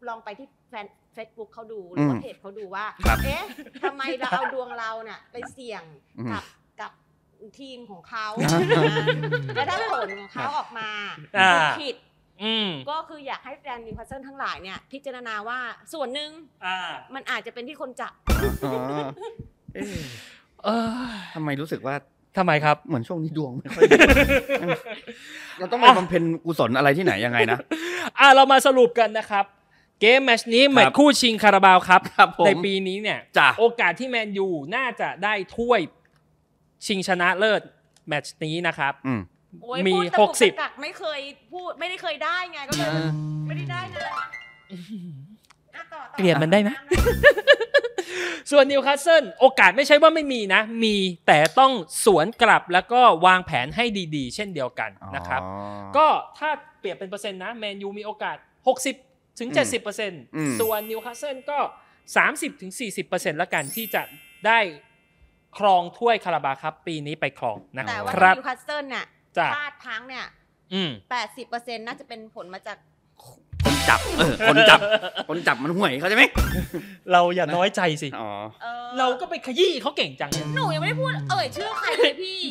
ลองไปที่แฟนเฟซบุ๊กเขาดูหอืรือมว่าเพจเขาดูว่า ครับเอ๊ะทำไมเราเอาดวงเราน่ะ ไปเสี่ยงอืมกับกับทีมของเขาอ่าแล้วถ้าผลของเขาออกมาอ่า ผิด อืมก็คืออยากให้แฟนนิวคาสเซิลทั้งหลายเนี่ยพิจารณาว่าส่วนหนึ่งอ่ามันอาจจะเป็นที่คนจับ อ๋อเอ๊ะเออทำไมรู้สึกว่าทำไมครับ เหมือนช่วงนี้ดวงไม่ค่อยดีเราต้องไปบำเพ็ญกุศลอะไรที่ไหนยังไงนะ อ่าเรามาสรุปกันนะครับ เกมแมตช์นี้แมตช์คู่ชิงคาราบาวครับ ครับผมในปีนี้เนี่ย จ้ะ โอกาสที่แมนยูน่าจะได้ถ้วยชิงชนะเลิศแมตช์นี้นะครับ อืม โอ้ยมีพูดตะหกุกสิบ ตะกักไม่เคยพูดไม่ได้เคยได้ไงก็เลยไม่ได้ได้นะอะต่อต่อเกลียดมันได้ไหม ส่วนนิวคาสเซิลโอกาสไม่ใช่ว่าไม่มีนะ มีแต่ต้องสวนกลับแล้วก็วางแผนให้ดีๆ เช่นเดียวกันนะครับ อ๋อ ก็ถ้าเปรียบเป็นเปอร์เซ็นต์นะแมนยูมีโอกาส 60ถึงอืม 70เปอร์เซ็นต์อืมส่วนนิวคาสเซิลก็ 30ถึง40เปอร์เซ็นต์ละกันที่จะได้ครองถ้วยคาราบาวครับปีนี้ไปครองนะแต่ว่าครับนิวคาสเซิลน่ะ จ้ะพลาดทั้งเนี่ยอืมแปดสิบเปอร์เซ็นต์น่าจะเป็นผลมาจากคนจับเออคนจับ คนจับมันห่วยเขาใช่ไหมเราอย่าน้อยใจสิอ๋อออเราก็ไปขยี้เขาเก่งจังเนี่ยหนูยังไม่ได้พูดเอ่ยชื่อใครเลยพี่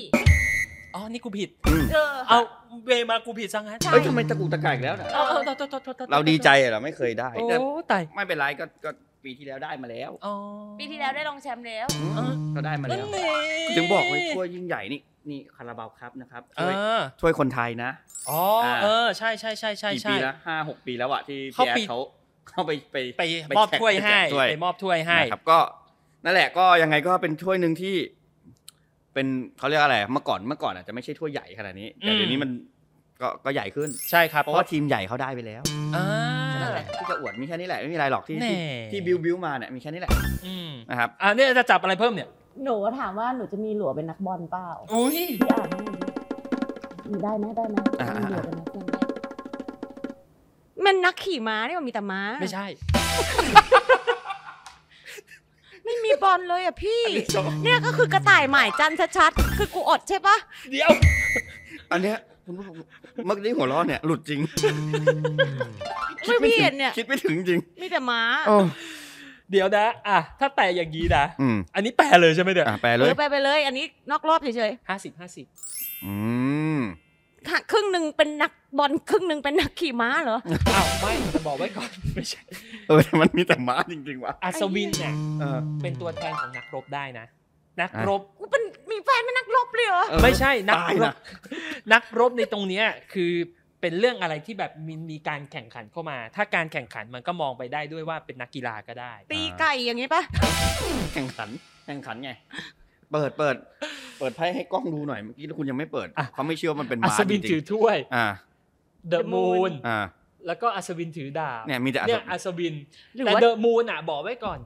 อ๋อนี่กูผิดอืมเออ เอาเวมากูผิดซะงั้นเฮ้ยทำไมตะกุกตะกายอีกแล้วน่ะเอาเอาเอาเอาเอาเอาเราดีใจอะเราไม่เคยได้โอ้แต่ตายไม่เป็นไรก็ก็ปีที่แล้วได้มาแล้วอ๋อปีที่แล้วได้รองแชมป์แล้วอืมก็ได้มานั่แล้นวเองถึงบอกว่าถ้วยยิ่งใหญ่นี่ นี่คาราบาวครับนะครับเอถ้วยอถ้วยคนไทยนะอ๋ออาเออใช่ใช่ใช่ใช่กี่ใช่ปีแล้วห้าหกปีแล้วอะที่เขาพี่แอปีดเขาเขาไปไปไปมอบแจกถ้วยให้แจกถ้วยไปมอบถ้วยให้นะครับก็นั่นแหละก็ยังไงก็เป็นถ้วยหนึ่งที่ เป็นเขาเรียกอะไรเมื่อก่อนเมื่อก่อนอาจจะไม่ใช่ถ้วยใหญ่ขนาดนี้แต่อืมเดี๋ยวนี้มันก็ก็ใหญ่ขึ้นใช่ครับเพราะว่าทีมใหญ่เขาได้ไปแล้วอ่านั่นแหละที่จะอวดมีแค่นี้แหละไม่มีอะไรหรอกที่แน่ที่ที่บิวบิวมาเนี่ยมีแค่นี้แหละอืมนะครับอ่าเนี่ยจะจับอะไรเพิ่มเนี่ย หนูถามว่าหนูจะมีหลัวเป็นนักบอลเปล่าอุ้ยพี่อ่านให้หนูได้ไหมได้ไหมอ่ามีหลัวเป็นนักบอลไหมมันนักขี่ม้านี่มันมีแต่ม้า ไม่ใช่ไม่มีบอลเลยอะพี่ เนี่ยก็คือกระต่ายหมายจันทร์ชัดๆ คือกูอดใช่ปะเดี๋ยว อันเนี้ยคุณผู้ชมเมื่อกี้หัวเราะเนี่ย หลุดจริงไม่พี่เห็นเนี่ย คิดไม่ถึงจริงมีแต่ม้า โอ้ เดี๋ยวนะอะถ้าแต่อย่างนี้นะอืมอันนี้แปลเลยใช่ไหมเนี่ยอะแปลเอเลยอไปไปเลย อันนี้นอกรอบเฉยห้าสิบห้าสิบอืมๆค่ะครึ่งหนึ่งเป็นนักบอลครึ่งหนึ่งเป็นนักขี่ม้าเหรอ อ้าวไม่จะบอกไว้ก่อนไม่ใช่เออแต่มันมีแต่ม้าจริงๆว่ะอัศวินเนี่ยเออ เป็นตัวแทนของนักรบได้นะ นักอะรบ กูเป็นมีแฟนเป็นนักรบเลยเหรอเออไม่ใช่นักตายรนะบนักรบในตรงเนี้ยคือ เป็นเรื่องอะไรที่แบบมีมีการแข่งขันเข้ามา ถ้าการแข่งขันมันก็มองไปได้ด้วยว่าเป็นนักกีฬาก็ได้ ตีไก่อย่างงี้ปะแข่งขันแข่งขันไง เปิดเปิด เปิดไพ่ให้กล้องดูหน่อยเมื่อกี้คุณยังไม่เปิดอะ เขาไม่เชื่อว่ามันเป็นอัม้าศจวินริถืงอถ้วย ๆอ่าเดอะมูนอ่าแล้วก็อัศวินถือดาบเนี่ยมีแต่อัศเนี่ยอัศวินหรือแต่ว่า เดอะมูนอะบอกไว้ก่อน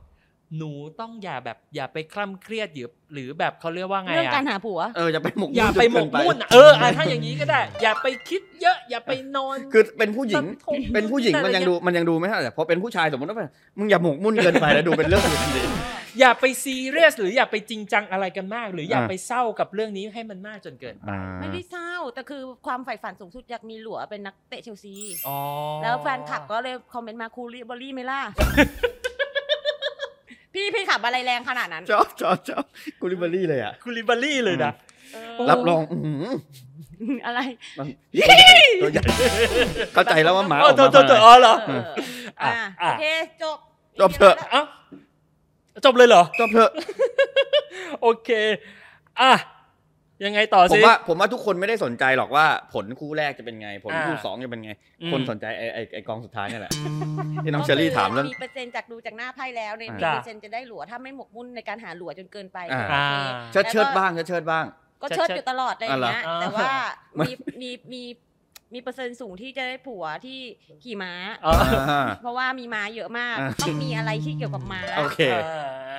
หนูต้องอย่าแบบอย่าไปคล่ำเครียดหรือหรือแบบเขาเรียกว่าไงเรื่องอะการหาผัวเออจะไปหมกอย่าไปหมกมุ่นจเนอะเอออะถ้าอย่างนี้ก็ได้ อย่าไปคิดเยอะ อย่าไปนอน คือเป็นผู้หญิงสังคมเป็นผู้หญิงมันยังดูมันยังดูไม่เท่าไหร่พอเป็นผู้ชายสมมติว่ามึงอย่าหมกมุ่นเกินไปแล้วดูเป็นเรื่องอื่นดีอย่าไปซีเรียสหรืออย่าไปจริงจังอะไรกันมาก หรืออย่าอ่าไปเศร้ากับเรื่องนี้ให้มันมากจนเกินไปอ่าไม่ได้เศร้าแต่คือความใฝ่ฝันสูงสุดอยากมีหลัวเป็นนักเตะเชลซีอ๋อแล้วแฟนคลับก็เลยคอมเมนต์มาคูลิบอรี่ไหมล่ะ พี่พี่ขับอะไรแรงขนาดนั้น ชอบชอบชอบกูริบารี่เลยอะคูลิบารี่เลยนะเออโอ้รับรองอื้อหืออะไรมันตัวใหญ่เข้าใจแล้วว่าหมาอโอ้อกโทมาษโทษโทษอ๋อเหรอเอออะอะโอเคจบจบเถอะเอ้าจบเลยเหรอ จบเถอะ โอเค อะ ยังไงต่อผมสิ ว่าผมว่าทุกคนไม่ได้สนใจหรอกว่าผลคู่แรกจะเป็นไง ผลอ่าคู่สองจะเป็นไง อืม คนสนใจไอ้ไอ้ไอ้กองสุดท้ายนี่แหละ ที่น้องเชอรี่ถามเรื่อง มีเปอร์เซ็นต์จากดูจากหน้าไพ่แล้วเนี่ยมีจ้ะ เปอร์เซ็นต์จะได้หลัวถ้าไม่หมกมุ่นในการหาหลัวจนเกินไป อ่าโอเคเชิดเชิดบ้างเชิดเชิดบ้าง ก็เชิดอยู่ตลอดอะไรอย่างเงี้ยอ่าเหรอแต่ว่ามันมีมีมีมีเปอร์เซ็นต์สูงที่จะได้ผัวที่ขี่ม้าอ๋ออ่าเพราะว่ามีม้าเยอะมาก อ่า ต้องมีอะไรที่เกี่ยวกับม้า โอเคอ่า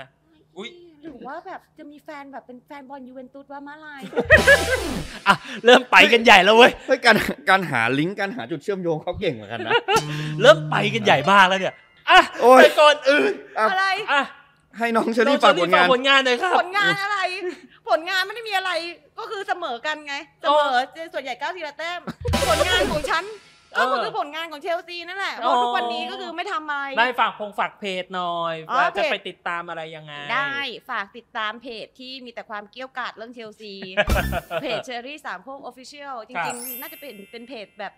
อุ้ย หรือว่าแบบจะมีแฟนแบบเป็นแฟนบอลยูเวนตุสว่ามาลายอะเริ่มไปกันใหญ่แล้วเว้ยเฮ้ยการการหาลิงก์การหาจุดเชื่อมโยงเขาเก่งเหมือนกันนะ เริ่มไปกันใหญ่มากแล้วเนี่ยอะโอ้ย ไปก่อนอื่นอะอะไร อะให้น้องเชอรี่ฝากผลงานผลงานหน่อยครับผลงานอะไร ผลงานไม่ได้มีอะไรก็คือเสมอกันไง เสมอส่วนใหญ่เก็บทีละแต้ม ผลงานของฉัน ก็คือผลงานของเชลซีนั่นแหละเพราะทุกวันนี้ก็คือไม่ทำอะไร ได้ฝากพงฝากเพจหน่อยอ๋อว่าจะเพจ ไปติดตามอะไรยังไง ได้ฝากติดตามเพจที่มีแต่ความเกรี้ยวกราดเรื่องเชลซี เพจเชอรี่สามโคก Official จครัริบงๆ น่าจะเป็นเป็นเพจแบบ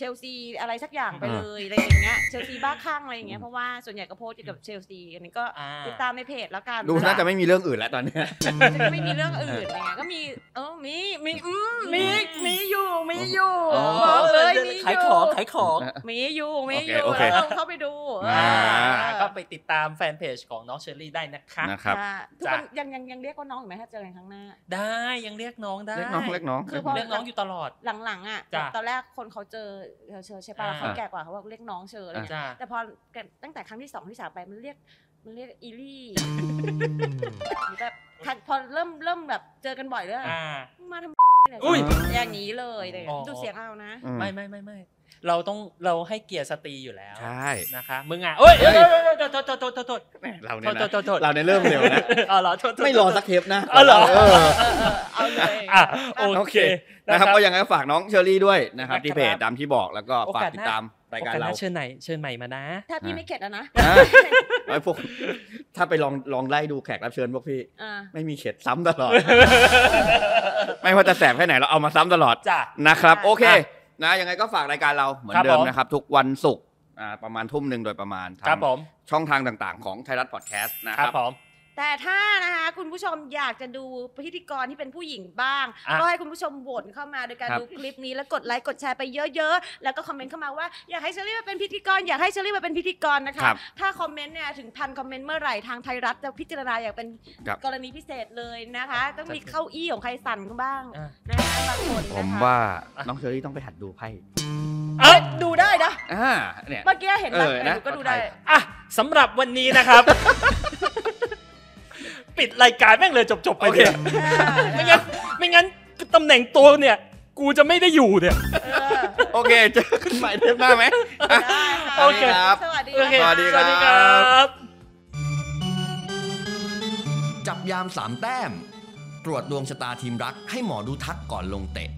เชลซีอะไรสักอย่างไปเลยอะไรอย่างเงี้ยเชลซีบ้าคลั่งอะไรอย่างเงี้ยเพราะว่าส่วนใหญ่ก็โพสต์เกี่ยวกับเชลซีอันนี้ก็อ่าติดตามในเพจแล้วกันดูน่าจะไม่มีเรื่องอื่นแล้วตอนเนี้ยจะไม่มีเรื่องอื่นอะไรเงี้ยก็มีเออมีมีอืมมีมีอยู่มีอยู่อ๋อบอกเลยมีขายอยู่ของขายของมีอยู่มีอยู่โอเคโอเคแล้วเข้าไปดูอ่าเออก็ไปติดตามแฟนเพจของน้องเชอรี่ได้นะคะนะครับค่ะทุกจ้ะคนยังยังยังเรียกว่าน้องอยู่ไหมถ้าเจอกันครั้งหน้า ได้ยังเรียกน้องได้เล็กน้องเล็กน้องคือพอเรียกน้องอยู่ตลอดหลังๆอะจ้ะตอนแรกคนเขาเจอเชอใช่ปะอ่าเขาแก่กว่าเขาบอกเรียกน้องเชออะไรเงี้ยจ้าแต่พอตั้งแต่ครั้งที่สองที่สามไปมันเรียกมันเรียกอีลี่แบบคันพอเริ่มเริ่มแบบเจอกันบ่อยเลยอ่ามึงมาทำอุ้ยอย่างนี้เลยเลยอ๋อ ดูเสียงเอานะ ไม่ไม่ไม่ไม่ เราต้องเราให้เกียรติสตรีอยู่แล้วใช่นะคะมึงอะเอ้ยเอ้ยเอ้ยเอ้ยโทษโทษโทษโทษโทษแหม่เราโทเนี่ยษนะโทษโทษเราเนี่ยเริ่มเร็วนะอ๋อเหรอโทษโทษไม่รอสักเทปนะอ๋อเหรอเออเอาเลยอะโอโอเคเคนะครับก็ยังไงก็ฝากน้องเชอรี่ด้วยนะครับนะครับที่เพจตามที่บอกแล้วก็โอฝากกาสติหดน้าตามรายการโอกเราหน้เชิญไหนเชิญใหม่มานะ ถ้าพี่ไม่เข็ดแล้วนะอะไอ้พวกถ้าไปลองลองไล่ดูแขกรับเชิญพวกพี่อ่าไม่มีเข็ดซ้ำตลอด ไม่ว่าจะแสบแค่ไหนเราเอามาซ้ำตลอดจ้ะนะครับได้โอเค นะยังไงก็ฝากรายการเราเหมือนครับเดิมผมนะครับ ทุกวันศุกร์อ่าประมาณทุ่มหนึ่งโดยประมาณครับทางผมช่องทางต่างๆ ของไทยรัฐพอดแคสต์นะคครัรับบผม แต่ถ้านะคะคุณผู้ชมอยากจะดูพิธีกรที่เป็นผู้หญิงบ้าง อะก็ให้คุณผู้ชมโหวตเข้ามาโดยการครับ ดูคลิปนี้แล้วกดไลค์กดแชร์ไปเยอะๆ แล้วก็คอมเมนต์เข้ามาว่าอยากให้เชอรี่มาเป็นพิธีกรอยากให้เชอรี่มาเป็นพิธีกรนะคะครับ ถ้าคอมเมนต์เนี่ยถึงพันคอมเมนต์เมื่อไหร่ทางไทยรัฐจะพิจารณาอย่างเป็นครับ กรณีพิเศษเลยนะคะ ต้องมีเก้าอี้ของใครสั่นบ้างอะ นะคะบางคนนะคะผมว่าน้องเชอรี่ต้องไปหัดดูไพ่เอ้ยดูได้นะอ่าเนี่ย เมื่อกี้เห็นแบบเออนะเออก็ดูได้ อะสำหรับวันนี้นะครับ ปิดรายการแม่งเลยจบๆไปโอเคเนี่ยไม่งั้นไม่งั้นตำแหน่งตัวเนี่ย กูจะไม่ได้อยู่เนี่ยเออโอเคเจอกันใหม่เทปหน้าไหมได้ค่ะโอเคครับสวัสดีโอเคนะคะสวัสดีสวัสดีครับ จับยามสามแต้ม ตรวจดวงชะตาทีมรักให้หมอดูทักก่อนลงเตะ